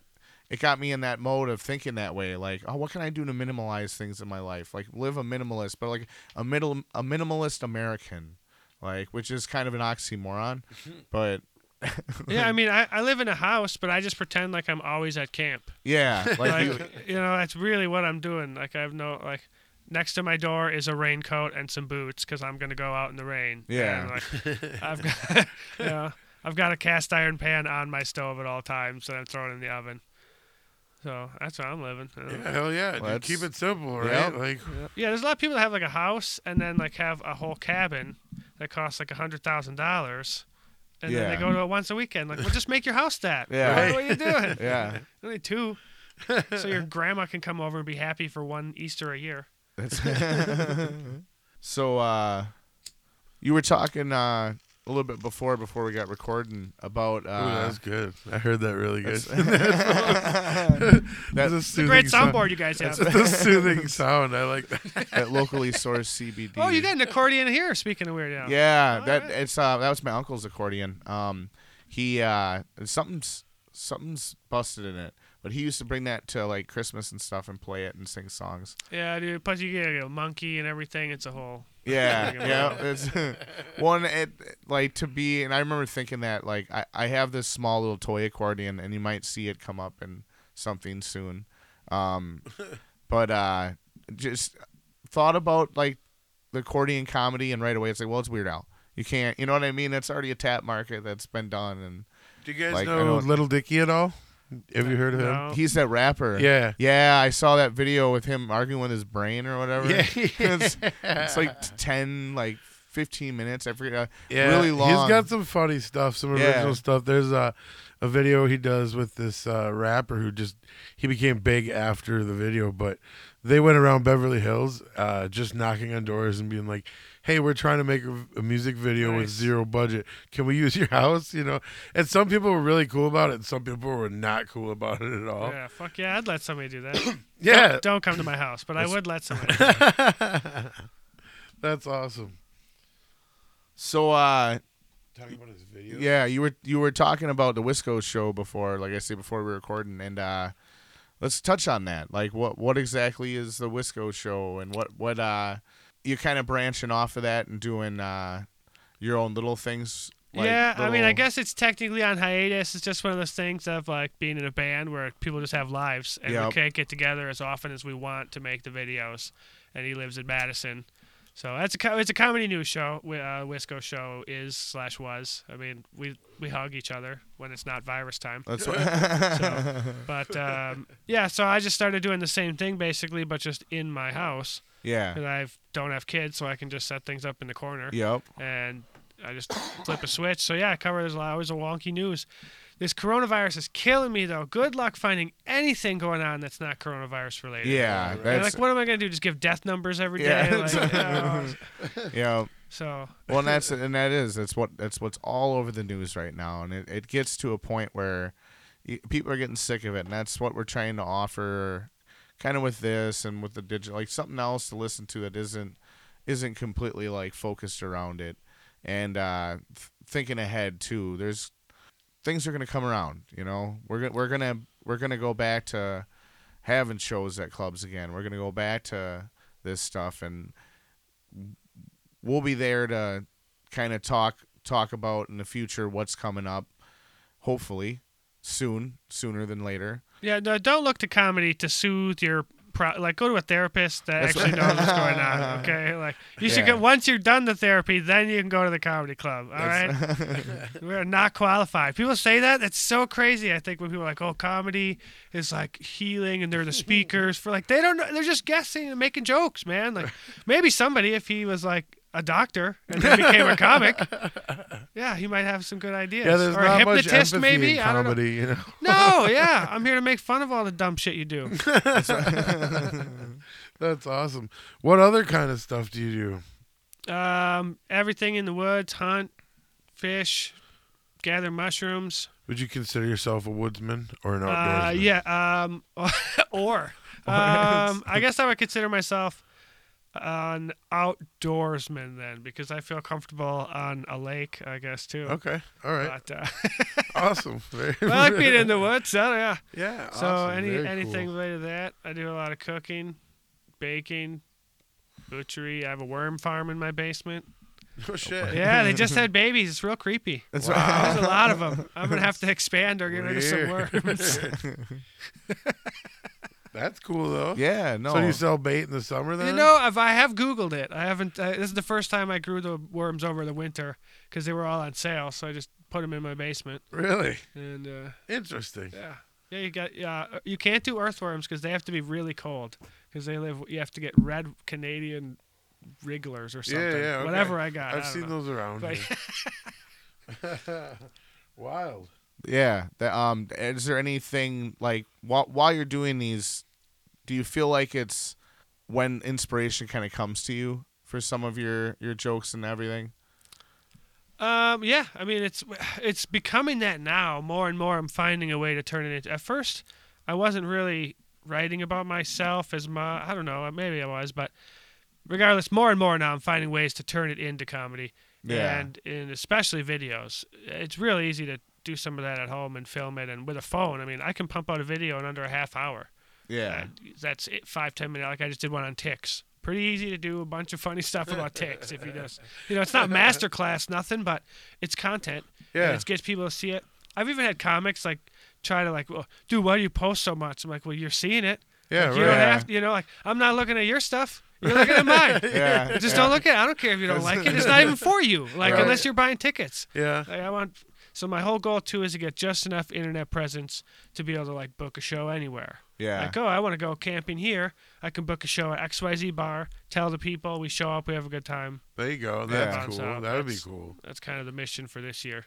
it got me in that mode of thinking that way. Like, oh, what can I do to minimalize things in my life? Like, live a minimalist, but like a middle a minimalist American, like which is kind of an oxymoron, but. Yeah, I mean, I, I live in a house, but I just pretend like I'm always at camp. yeah, like, Like, you, you know, that's really what I'm doing. Like, I have no, like, next to my door is a raincoat and some boots because I'm going to go out in the rain. Yeah. And, like, I've got, you know, I've got a cast iron pan on my stove at all times that I'm throwing in the oven. So that's how I'm living. Yeah, hell yeah. dude. Well, Keep it simple, right? Yeah. Like, Yeah, there's a lot of people that have like a house and then like have a whole cabin that costs like a hundred thousand dollars, and then they go to it once a weekend. Like, well, just make your house that. Yeah. What, what are you doing? yeah. Only two, so your grandma can come over and be happy for one Easter a year. That's so uh you were talking uh a little bit before before we got recording about ooh, uh that's good. I heard that really good. that's- That's a a soothing great sound. soundboard you guys have. It's a soothing sound. I like that. that locally sourced CBD. Oh, you got an accordion here. Speaking of weird, Al. Yeah, All that right. it's uh that was my uncle's accordion. Um he uh something's something's busted in it. But he used to bring that to like Christmas and stuff and play it and sing songs. Yeah, dude. Plus you get a monkey and everything. It's a whole. Yeah, yeah. It's one like to be, and I remember thinking that like I, I have this small little toy accordion, and you might see it come up in something soon. Um, but uh, just thought about like the accordion comedy, and right away it's like, well, it's Weird Al. You can't, you know what I mean? It's already a tap market that's been done, and Do you guys Like, I know don't- Lil Dicky at all? Have you heard of him? No. he's that rapper. Yeah. Yeah, I saw that video with him arguing with his brain or whatever. Yeah. it's, it's like ten, like fifteen minutes. I forget. uh, Yeah, really long. He's got some funny stuff, some Yeah. original stuff. There's a a video he does with this uh, rapper who just he became big after the video, but they went around Beverly Hills, uh, just knocking on doors and being like, "Hey, we're trying to make a, a music video with zero budget. Can we use your house?" You know, and some people were really cool about it, and some people were not cool about it at all. Yeah, fuck yeah, I'd let somebody do that. Yeah, Don't come to my house, but I would let somebody. that's awesome. So, uh, Talking about his video. yeah, you were you were talking about the Wisco show before, like I said before we were recording, and uh, let's touch on that. Like, what what exactly is the Wisco show, and what what uh, you kind of branching off of that and doing uh, your own little things. Like yeah, I mean, I guess it's technically on hiatus. It's just one of those things of like being in a band where people just have lives and we can't get together as often as we want to make the videos. And he lives in Madison, so that's a co- it's a comedy news show. Wi- Uh, Wisco show is slash was. I mean, we we hug each other when it's not virus time. That's what. So, but um, yeah, so I just started doing the same thing basically, but just in my house. yeah. Because I don't have kids, so I can just set things up in the corner Yep. and I just flip a switch. So yeah, I cover there's always a wonky news. This coronavirus is killing me though. Good luck finding anything going on that's not coronavirus related. Yeah. That's like, what am I gonna do? Just give death numbers every day? Yeah. Like, you know, yeah. so Well, and that's and that is that's what that's what's all over the news right now, and it, it gets to a point where people are getting sick of it, and that's what we're trying to offer, kind of with this and with the digital, like something else to listen to that isn't isn't completely like focused around it, and uh, th- thinking ahead too. There's things are gonna come around, you know. We're gonna we're gonna we're gonna go back to having shows at clubs again. We're gonna go back to this stuff and we'll be there to kind of talk talk about in the future what's coming up. Hopefully, soon, sooner than later. yeah, no, don't look to comedy to soothe your. Pro- like go to a therapist that That's actually what- knows what's going on. Okay, like you should Yeah. get once you're done the therapy, then you can go to the comedy club. All right. We're not qualified. People say that. That's so crazy. I think when people are like, "Oh, comedy is like healing," and they're the speakers for like they don't know. They're just guessing and making jokes, man. Like maybe somebody, if he was like a doctor and then became a comic, yeah, he might have some good ideas. Yeah, there's or a not much empathy maybe. in I don't know. comedy, you know. No, yeah, I'm here to make fun of all the dumb shit you do. That's awesome. What other kind of stuff do you do? Um, everything in the woods, hunt, fish, gather mushrooms. Would you consider yourself a woodsman or an Uh, outdoorsman? yeah. Um, or Um, I guess I would consider myself an outdoorsman then, because I feel comfortable on a lake. I guess too. Okay. All right. But, uh, awesome. Very, I like being in the woods. So yeah. Yeah. So awesome. any Very anything cool. related to that, I do a lot of cooking, baking, butchery. I have a worm farm in my basement. Oh shit. Yeah, they just had babies. It's real creepy. That's There's a lot of them. I'm gonna have to expand or get rid of some worms. That's cool though. yeah, no. So you sell bait in the summer then? You know, if I have Googled it, I haven't. Uh, this is the first time I grew the worms over the winter because they were all on sale. So I just put them in my basement, Really and uh, interesting. yeah, yeah. You got yeah. uh, You can't do earthworms because they have to be really cold because they live. You have to get red Canadian wrigglers or something. Yeah, yeah. okay. Whatever I got. I I've don't seen know. those around. But- here. Wild. Yeah. That, um. Is there anything like while while you're doing these, do you feel like it's when inspiration kind of comes to you for some of your your jokes and everything? Um, yeah, I mean it's it's becoming that now more and more. I'm finding a way to turn it into. At first, I wasn't really writing about myself as my. I don't know, maybe I was, but regardless, more and more now I'm finding ways to turn it into comedy. Yeah. and and especially videos. It's really easy to do some of that at home and film it. And with a phone, I mean, I can pump out a video in under a half hour. Yeah. And that's it, five ten minutes. Like I just did one on ticks. Pretty easy to do a bunch of funny stuff about ticks if you just, you know, it's not master class, nothing, but it's content. Yeah. it gets people to see it. I've even had comics like try to like, well, dude, why do you post so much? I'm like, well, you're seeing it. Yeah. Like, right. you don't have to, you know, like I'm not looking at your stuff. You're looking at mine. Yeah. Just yeah. don't look at. it. I don't care if you don't like it. It's not even for you. Like Right. unless you're buying tickets. Yeah. Like, I want. So my whole goal too is to get just enough internet presence to be able to like book a show anywhere. Yeah. Like, oh, I want to go camping here. I can book a show at XYZ bar. Tell the people we show up. We have a good time. There you go. That's Yeah. cool. So that would be cool. That's kind of the mission for this year.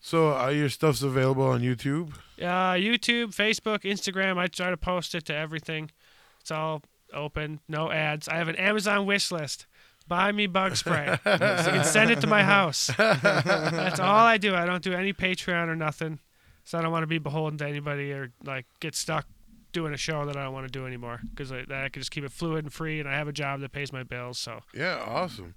So uh, your stuff's available on YouTube. Uh, YouTube, Facebook, Instagram. I try to post it to everything. It's all open, no ads. I have an Amazon wish list. Buy me bug spray. so you can send it to my house. That's all I do. I don't do any Patreon or nothing. So I don't want to be beholden to anybody or like get stuck doing a show that I don't want to do anymore because I, I can just keep it fluid and free, and I have a job that pays my bills. So Yeah. Awesome.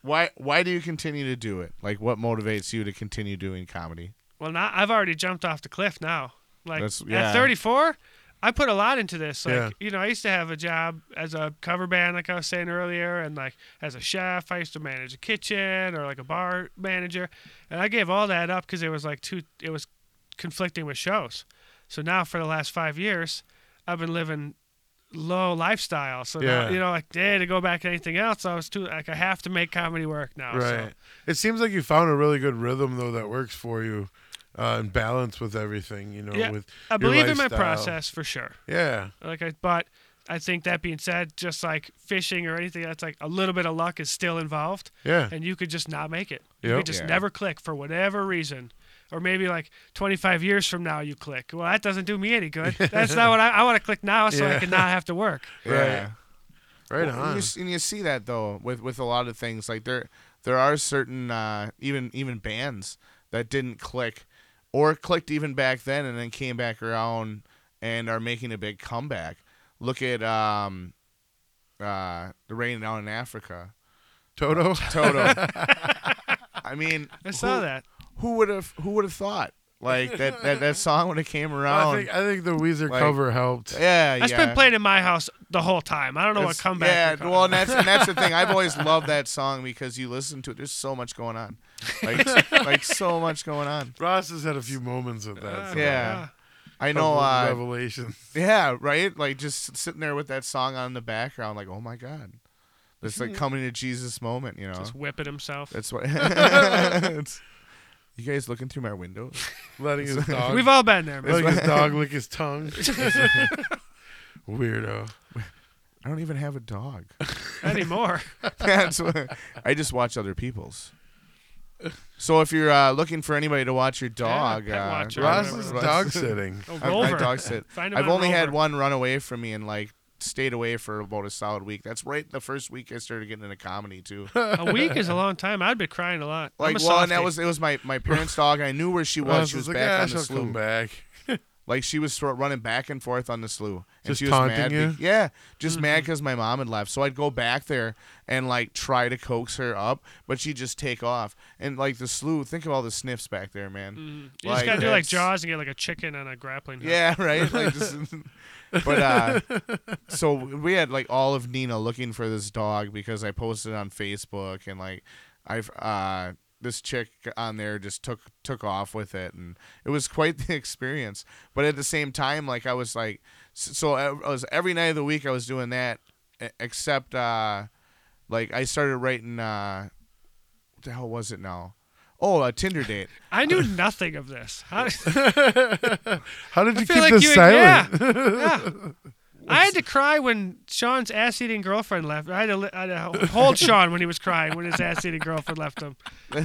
Why why do you continue to do it? Like what motivates you to continue doing comedy? Well, now I've already jumped off the cliff now. Like yeah. at 34, I put a lot into this. Like Yeah. you know, I used to have a job as a cover band, like I was saying earlier, and like as a chef, I used to manage a kitchen or like a bar manager, and I gave all that up because it was like too. It was conflicting with shows. So now for the last five years, I've been living low lifestyle. So now, Yeah. you know, like yeah, to go back to anything else, I was too like I have to make comedy work now. so- Right. It seems like you found a really good rhythm though that works for you, uh, and balance with everything. You know, Yeah. with I your believe in my process for sure. Yeah. Like I, but I think that being said, just like fishing or anything, that's like a little bit of luck is still involved, Yeah. and you could just not make it. You could just Yeah. never click for whatever reason, or maybe like 25 years from now you click. Well, that doesn't do me any good. That's not what I, I want to click now, so I can not have to work. Yeah. Right Well, and on. you, and you see that though with with a lot of things like there there are certain uh, even even bands that didn't click or clicked even back then and then came back around and are making a big comeback. Look at um uh the rain down in Africa. Toto. Toto. I mean, I saw who, that. Who would have who would have thought like that that, that song when it came I around? think I think the Weezer Like- cover helped. yeah, That's yeah. been played in my house the whole time. I don't know what comeback. Yeah, come. well, and that's and that's the thing. I've always loved that song because you listen to it. There's so much going on, like like so much going on. Ross has had a few moments with that. Song. Yeah. I know. Couple Uh, revelations. yeah, right. Like just sitting there with that song on in the background, like oh my god, this like coming to Jesus moment. You know, Just whipping himself. that's what. It's, you guys looking through my window? Letting his dog. We've all been there, man. letting his dog lick his tongue. Weirdo. I don't even have a dog. anymore. That's what, I just watch other people's. So if you're uh, looking for anybody to watch your dog, pet uh, watcher, Ross is Ross- dog sitting. Oh, I- Rover. I dog sit. Find him I've on only had Rover. one run away from me and like stayed away for about a solid week. That's right the first week I started getting into comedy too. A week is a long time. I'd be crying a lot. I'm Like a well, and that was it was my my parents' dog. And I knew where she was. She was like, back "Ah, on the come back. Like she was thro- running back and forth on the slough, and Just she was taunting mad. be- you? yeah, just mad Mhm. because my mom had left. So I'd go back there and like try to coax her up, but she'd just take off. And like the slough, think of all the sniffs back there, man. Mhm. You Like, just gotta do like Jaws and get like a chicken and a grappling hook. Yeah, right. Like just, but uh, so we had like all of Neenah looking for this dog because I posted on Facebook and like I've uh this chick on there just took took off with it and it was quite the experience. But at the same time, like I was like, so I was every night of the week I was doing that, except uh, like I started writing uh, what the hell was it now? Oh, a Tinder date. I knew nothing of this. How, How did you keep like this you- silent? yeah. I had to cry when Sean's ass-eating girlfriend left. I had to, I had to hold Sean when he was crying when his ass-eating girlfriend left him. And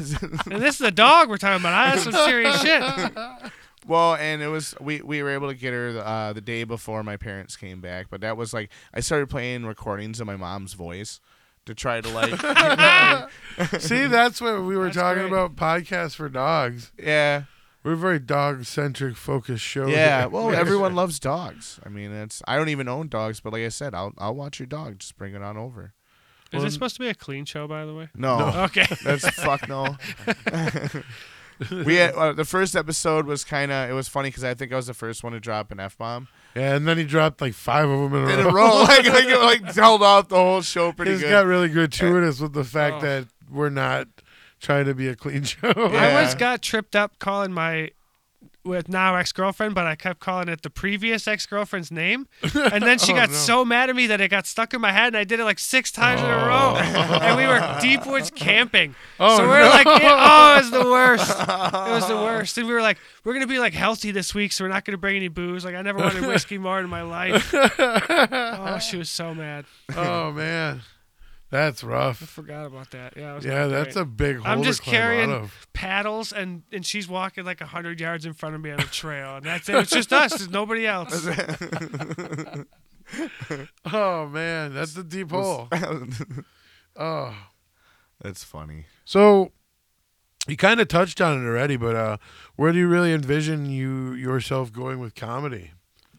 this is a dog we're talking about. I had some serious shit. Well, and it was we we were able to get her uh, the day before my parents came back, but that was like I started playing recordings of my mom's voice to try to like See, that's what we were That's talking great. about. Podcasts for dogs. yeah We're a very dog centric focused show. yeah. here. Well, everyone loves dogs. I mean, it's I don't even own dogs, but like I said, I'll I'll watch your dog. Just bring it on over. Is Well, this supposed to be a clean show, by the way? No, Okay. that's fuck no. we had uh, the first episode was kind of it was funny because I think I was the first one to drop an f bomb Yeah, and then he dropped like five of them in a in row. a row. like like, like held off the whole show pretty He's good. got really gratuitous with the fact Oh. that we're not trying to be a clean show. I Yeah. once got tripped up calling my with now ex girlfriend, but I kept calling it the previous ex girlfriend's name, and then she Oh, got no. so mad at me that it got stuck in my head, and I did it like six times in a row. Oh. and we were deep woods camping, Oh, so we were no. like, it, oh, it was the worst. It was the worst. And we were like, we're gonna be like healthy this week, so we're not gonna bring any booze. Like I never wanted whiskey more in my life. Oh, she was so mad. oh man, that's rough. I forgot about that. Yeah, was Yeah, that's great. a big hole I'm to just climb out carrying of. paddles and and she's walking like hundred yards in front of me on a trail, and that's it. It's just us. There's nobody else. Oh man, that's a deep hole. Oh, That's funny. so you kind of touched on it already, but uh, where do you really envision you yourself going with comedy?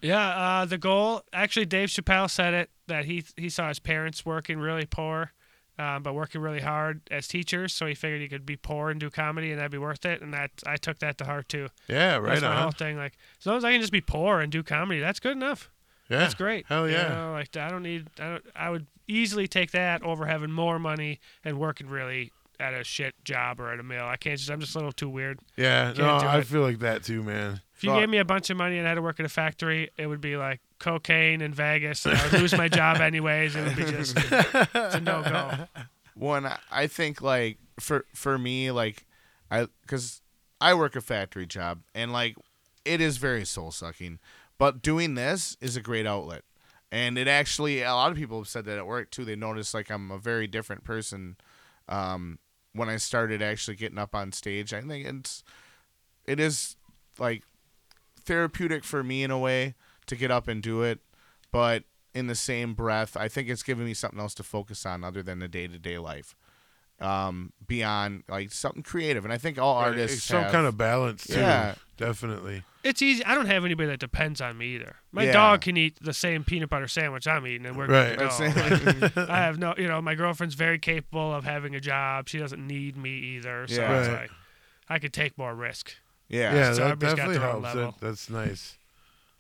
Yeah, uh, the goal. Actually, Dave Chappelle said it that he he saw his parents working really poor, um, but working really hard as teachers. So he figured he could be poor and do comedy, and that'd be worth it. And that I took that to heart too. Yeah, right that's my whole thing. Like as long as I can just be poor and do comedy, that's good enough. Yeah, That's great. Hell You yeah. know, like I don't need. I, don't, I would easily take that over having more money and working really at a shit job or at a mill. I can't just. I'm just a little too weird. Yeah, no, I it. feel like that too, man. If you gave me a bunch of money and I had to work at a factory, it would be like cocaine in Vegas. And I would lose my job anyways. It would be just it's a no go. One, I- I think like for for me, like I because I work a factory job and like it is very soul sucking, but doing this is a great outlet, and it actually a lot of people have said that at work too. They noticed like I'm a very different person um, when I started actually getting up on stage. I think it's it is like therapeutic for me in a way to get up and do it, but in the same breath, I think it's giving me something else to focus on other than the day to day life. Um, beyond like something creative, and I think all artists it's some have- kind of balance too. Yeah. definitely. It's easy. I don't have anybody that depends on me either. My Yeah. dog can eat the same peanut butter sandwich I'm eating, and we're Right. good to go. it. I have no, you know, my girlfriend's very capable of having a job. She doesn't need me either. So Yeah. it's Right. like I could take more risk. Yeah, Yeah, so that everybody's got definitely their own helps. level. That, that's nice.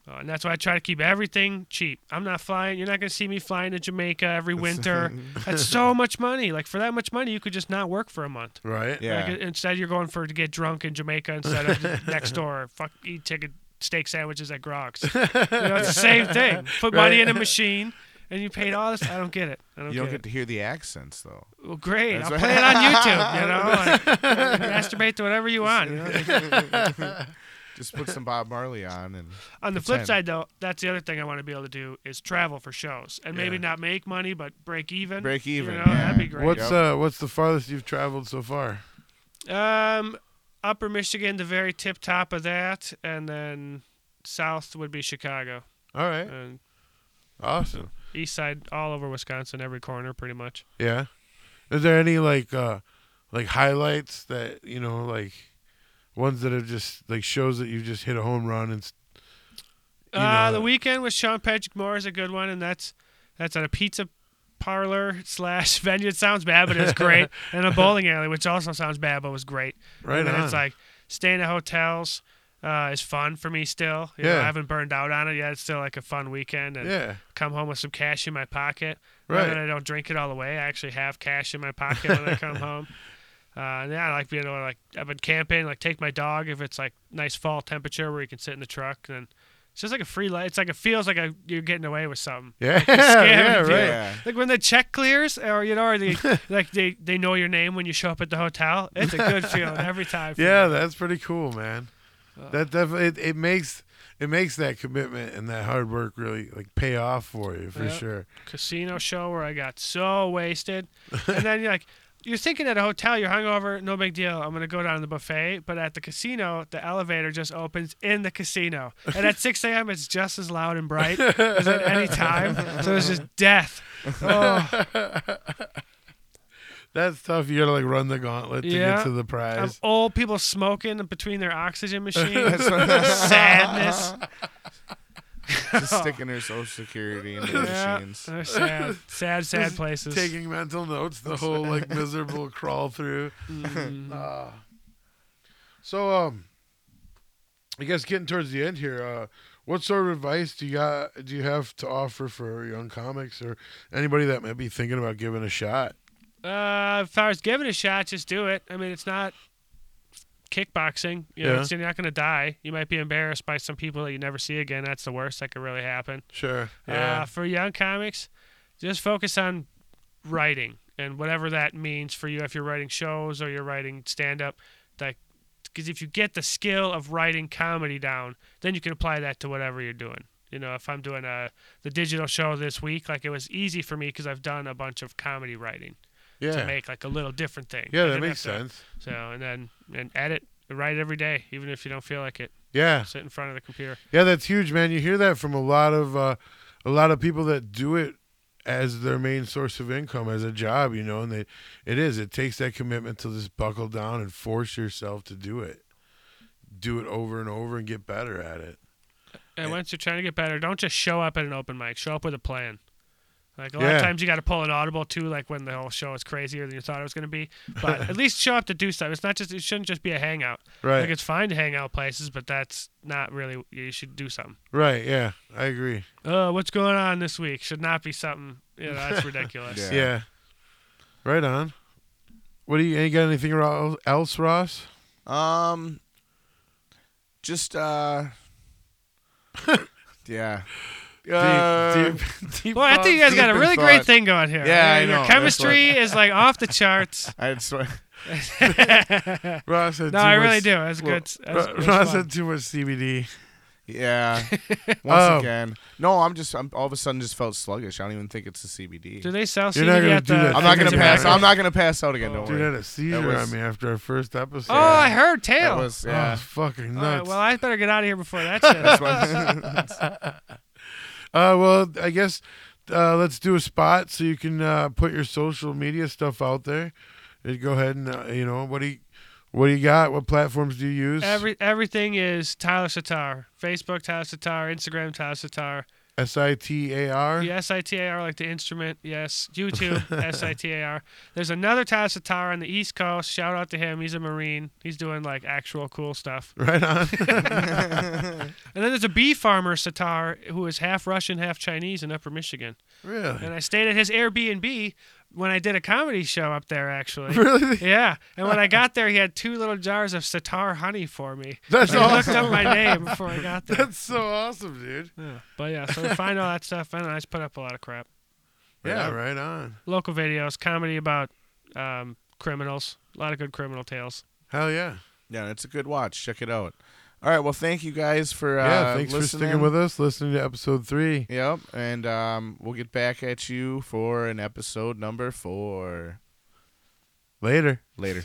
Uh, and that's why I try to keep everything cheap. I'm not flying. You're not going to see me flying to Jamaica every winter. That's so much money. Like for that much money, you could just not work for a month. Right? Yeah. Like, instead, you're going for to get drunk in Jamaica instead of next door. Fuck, eat chicken steak sandwiches at Grog's. You know, it's the same thing. Put money in a machine, and you paid all this. I don't get it. I don't you don't get get to hear the accents though. Well, great. That's I'll play it on YouTube. You know, like, masturbate to whatever you want. You know? Just put some Bob Marley on and On the flip side, though, that's the other thing I want to be able to do is travel for shows and maybe Yeah. not make money, but break even. break even. You know, yeah. that'd be great. What's Yep. uh what's the farthest you've traveled so far? Um, Upper Michigan, the very tip top of that, and then south would be Chicago, All right. and Awesome. East side all over Wisconsin, every corner pretty much. Yeah. Is there any like uh like highlights that, you know, like ones that have just like shows that you just hit a home run and Uh, know the weekend with Sean Patrick Moore is a good one, and that's that's at a pizza parlor slash venue. It sounds bad, but it's great, and a bowling alley, which also sounds bad, but was great. Right and on. it's like staying at hotels uh, is fun for me still. You know, Yeah. I haven't burned out on it yet. It's still like a fun weekend, and yeah. come home with some cash in my pocket. Right. And I don't drink it all the way. I actually have cash in my pocket when I come home. Uh, yeah, I like being able to like I've been camping, like take my dog if it's like nice fall temperature where you can sit in the truck. Then it's just like a free life. It's like it feels like a, you're getting away with something. Yeah. scamming yeah. Right. Yeah. Like when the check clears, or you know, or they like they they know your name when you show up at the hotel. It's a good feeling every time. Yeah, that's pretty cool, man. Uh, That definitely it, it makes it makes that commitment and that hard work really like pay off for you for Yeah. sure. casino show where I got so wasted, and then you're like, you're thinking at a hotel, you're hungover, no big deal. I'm gonna go down to the buffet, but at the casino, the elevator just opens in the casino, and at 6 a.m. it's just as loud and bright as at any time. So it's just death. Oh, That's tough. You gotta like run the gauntlet to Yeah. get to the I'm prize. old people smoking between their oxygen machines. Sadness. Just sticking her social security in the Yeah, machines. they're sad, sad, sad Just places. Taking mental notes, the whole like miserable crawl through. Mm. Ah. so um, I guess getting towards the end here. Uh, what sort of advice do you got? Do you have to offer for young comics or anybody that might be thinking about giving a shot? Uh, as far as giving it a shot, just do it. I mean, it's not kickboxing. You know, Yeah. it's- you're not going to die. You might be embarrassed by some people that you never see again. That's the worst that could really happen. Sure. Yeah. Uh, for young comics, just focus on writing and whatever that means for you. If you're writing shows or you're writing stand up, like, because if you get the skill of writing comedy down, then you can apply that to whatever you're doing. You know, if I'm doing a the digital show this week, like it was easy for me because I've done a bunch of comedy writing to yeah. make like a little different thing. Yeah, I that makes have to- sense. So and then and edit, write every day, even if you don't feel like it. Yeah. Sit in front of the computer. Yeah, that's huge, man. You hear that from a lot of uh, a lot of people that do it as their main source of income as a job, you know, and they it is. It takes that commitment to just buckle down and force yourself to do it. Do it over and over and get better at it. And Yeah. once you're trying to get better, don't just show up at an open mic. Show up with a plan. Like a lot Yeah. of times you got to pull an audible too, like when the whole show is crazier than you thought it was going to be. But at least show up to do stuff. It's not just it shouldn't just be a hangout. Right. Like it's fine to hang out places, but that's not really. You should do something. right, yeah. I agree. Uh, what's going on this week? Should not be something. You know, that's ridiculous. Yeah. Yeah. Right on. What do you, you got anything else, Ross? Um, just uh, yeah. Uh, deep, deep, deep Well, I think you guys got a really thought. great thing going here. Yeah, I Your know, that's chemistry is like off the charts. I had swear. Ross had No, I really much, do. That's well, good. That's, Ro- that's Ross fun. had too much CBD. Yeah. Once Oh. again. No, I'm just. I'm all of a sudden just felt sluggish. I don't even think it's the CBD. Do they sell You're not CBD at do the? that. I'm not gonna pass. I'm not gonna pass out again. Don't Dude worry. had a seizure was- on me after our first episode. Oh, I heard That tail. was Oh, yeah. it's fucking All right, nuts. well, I better get out of here before that shit. Uh, well, I guess uh, let's do a spot so you can uh, put your social media stuff out there. Uh, Go ahead and uh, you know what do you what do you got? What platforms do you use? Every everything is Tyler Sitar. Facebook Tyler Sitar. Instagram Tyler Sitar. S I T A R. The S I T A R like the instrument. Yes. YouTube S I T A R. There's another Tyler Sitar on the East Coast. Shout out to him. He's a Marine. He's doing like actual cool stuff. Right on. And then there's a bee farmer Sitar who is half Russian, half Chinese in Upper Michigan. really? And I stayed at his Airbnb when I did a comedy show up there. Actually. Really? Yeah, and when I got there, he had two little jars of Sitar honey for me. That's I looked up my name before I got there. That's so awesome, dude. Yeah. But yeah, so we find all that stuff, and I just put up a lot of crap. Yeah, on. right on. Local videos, comedy about um, criminals, a lot of good criminal tales. Hell yeah. yeah, it's a good watch. Check it out. All right. Well, thank you guys for uh, yeah, thanks listening. for sticking with us, listening to episode three. Yep, and um, we'll get back at you for an episode number four Later. later.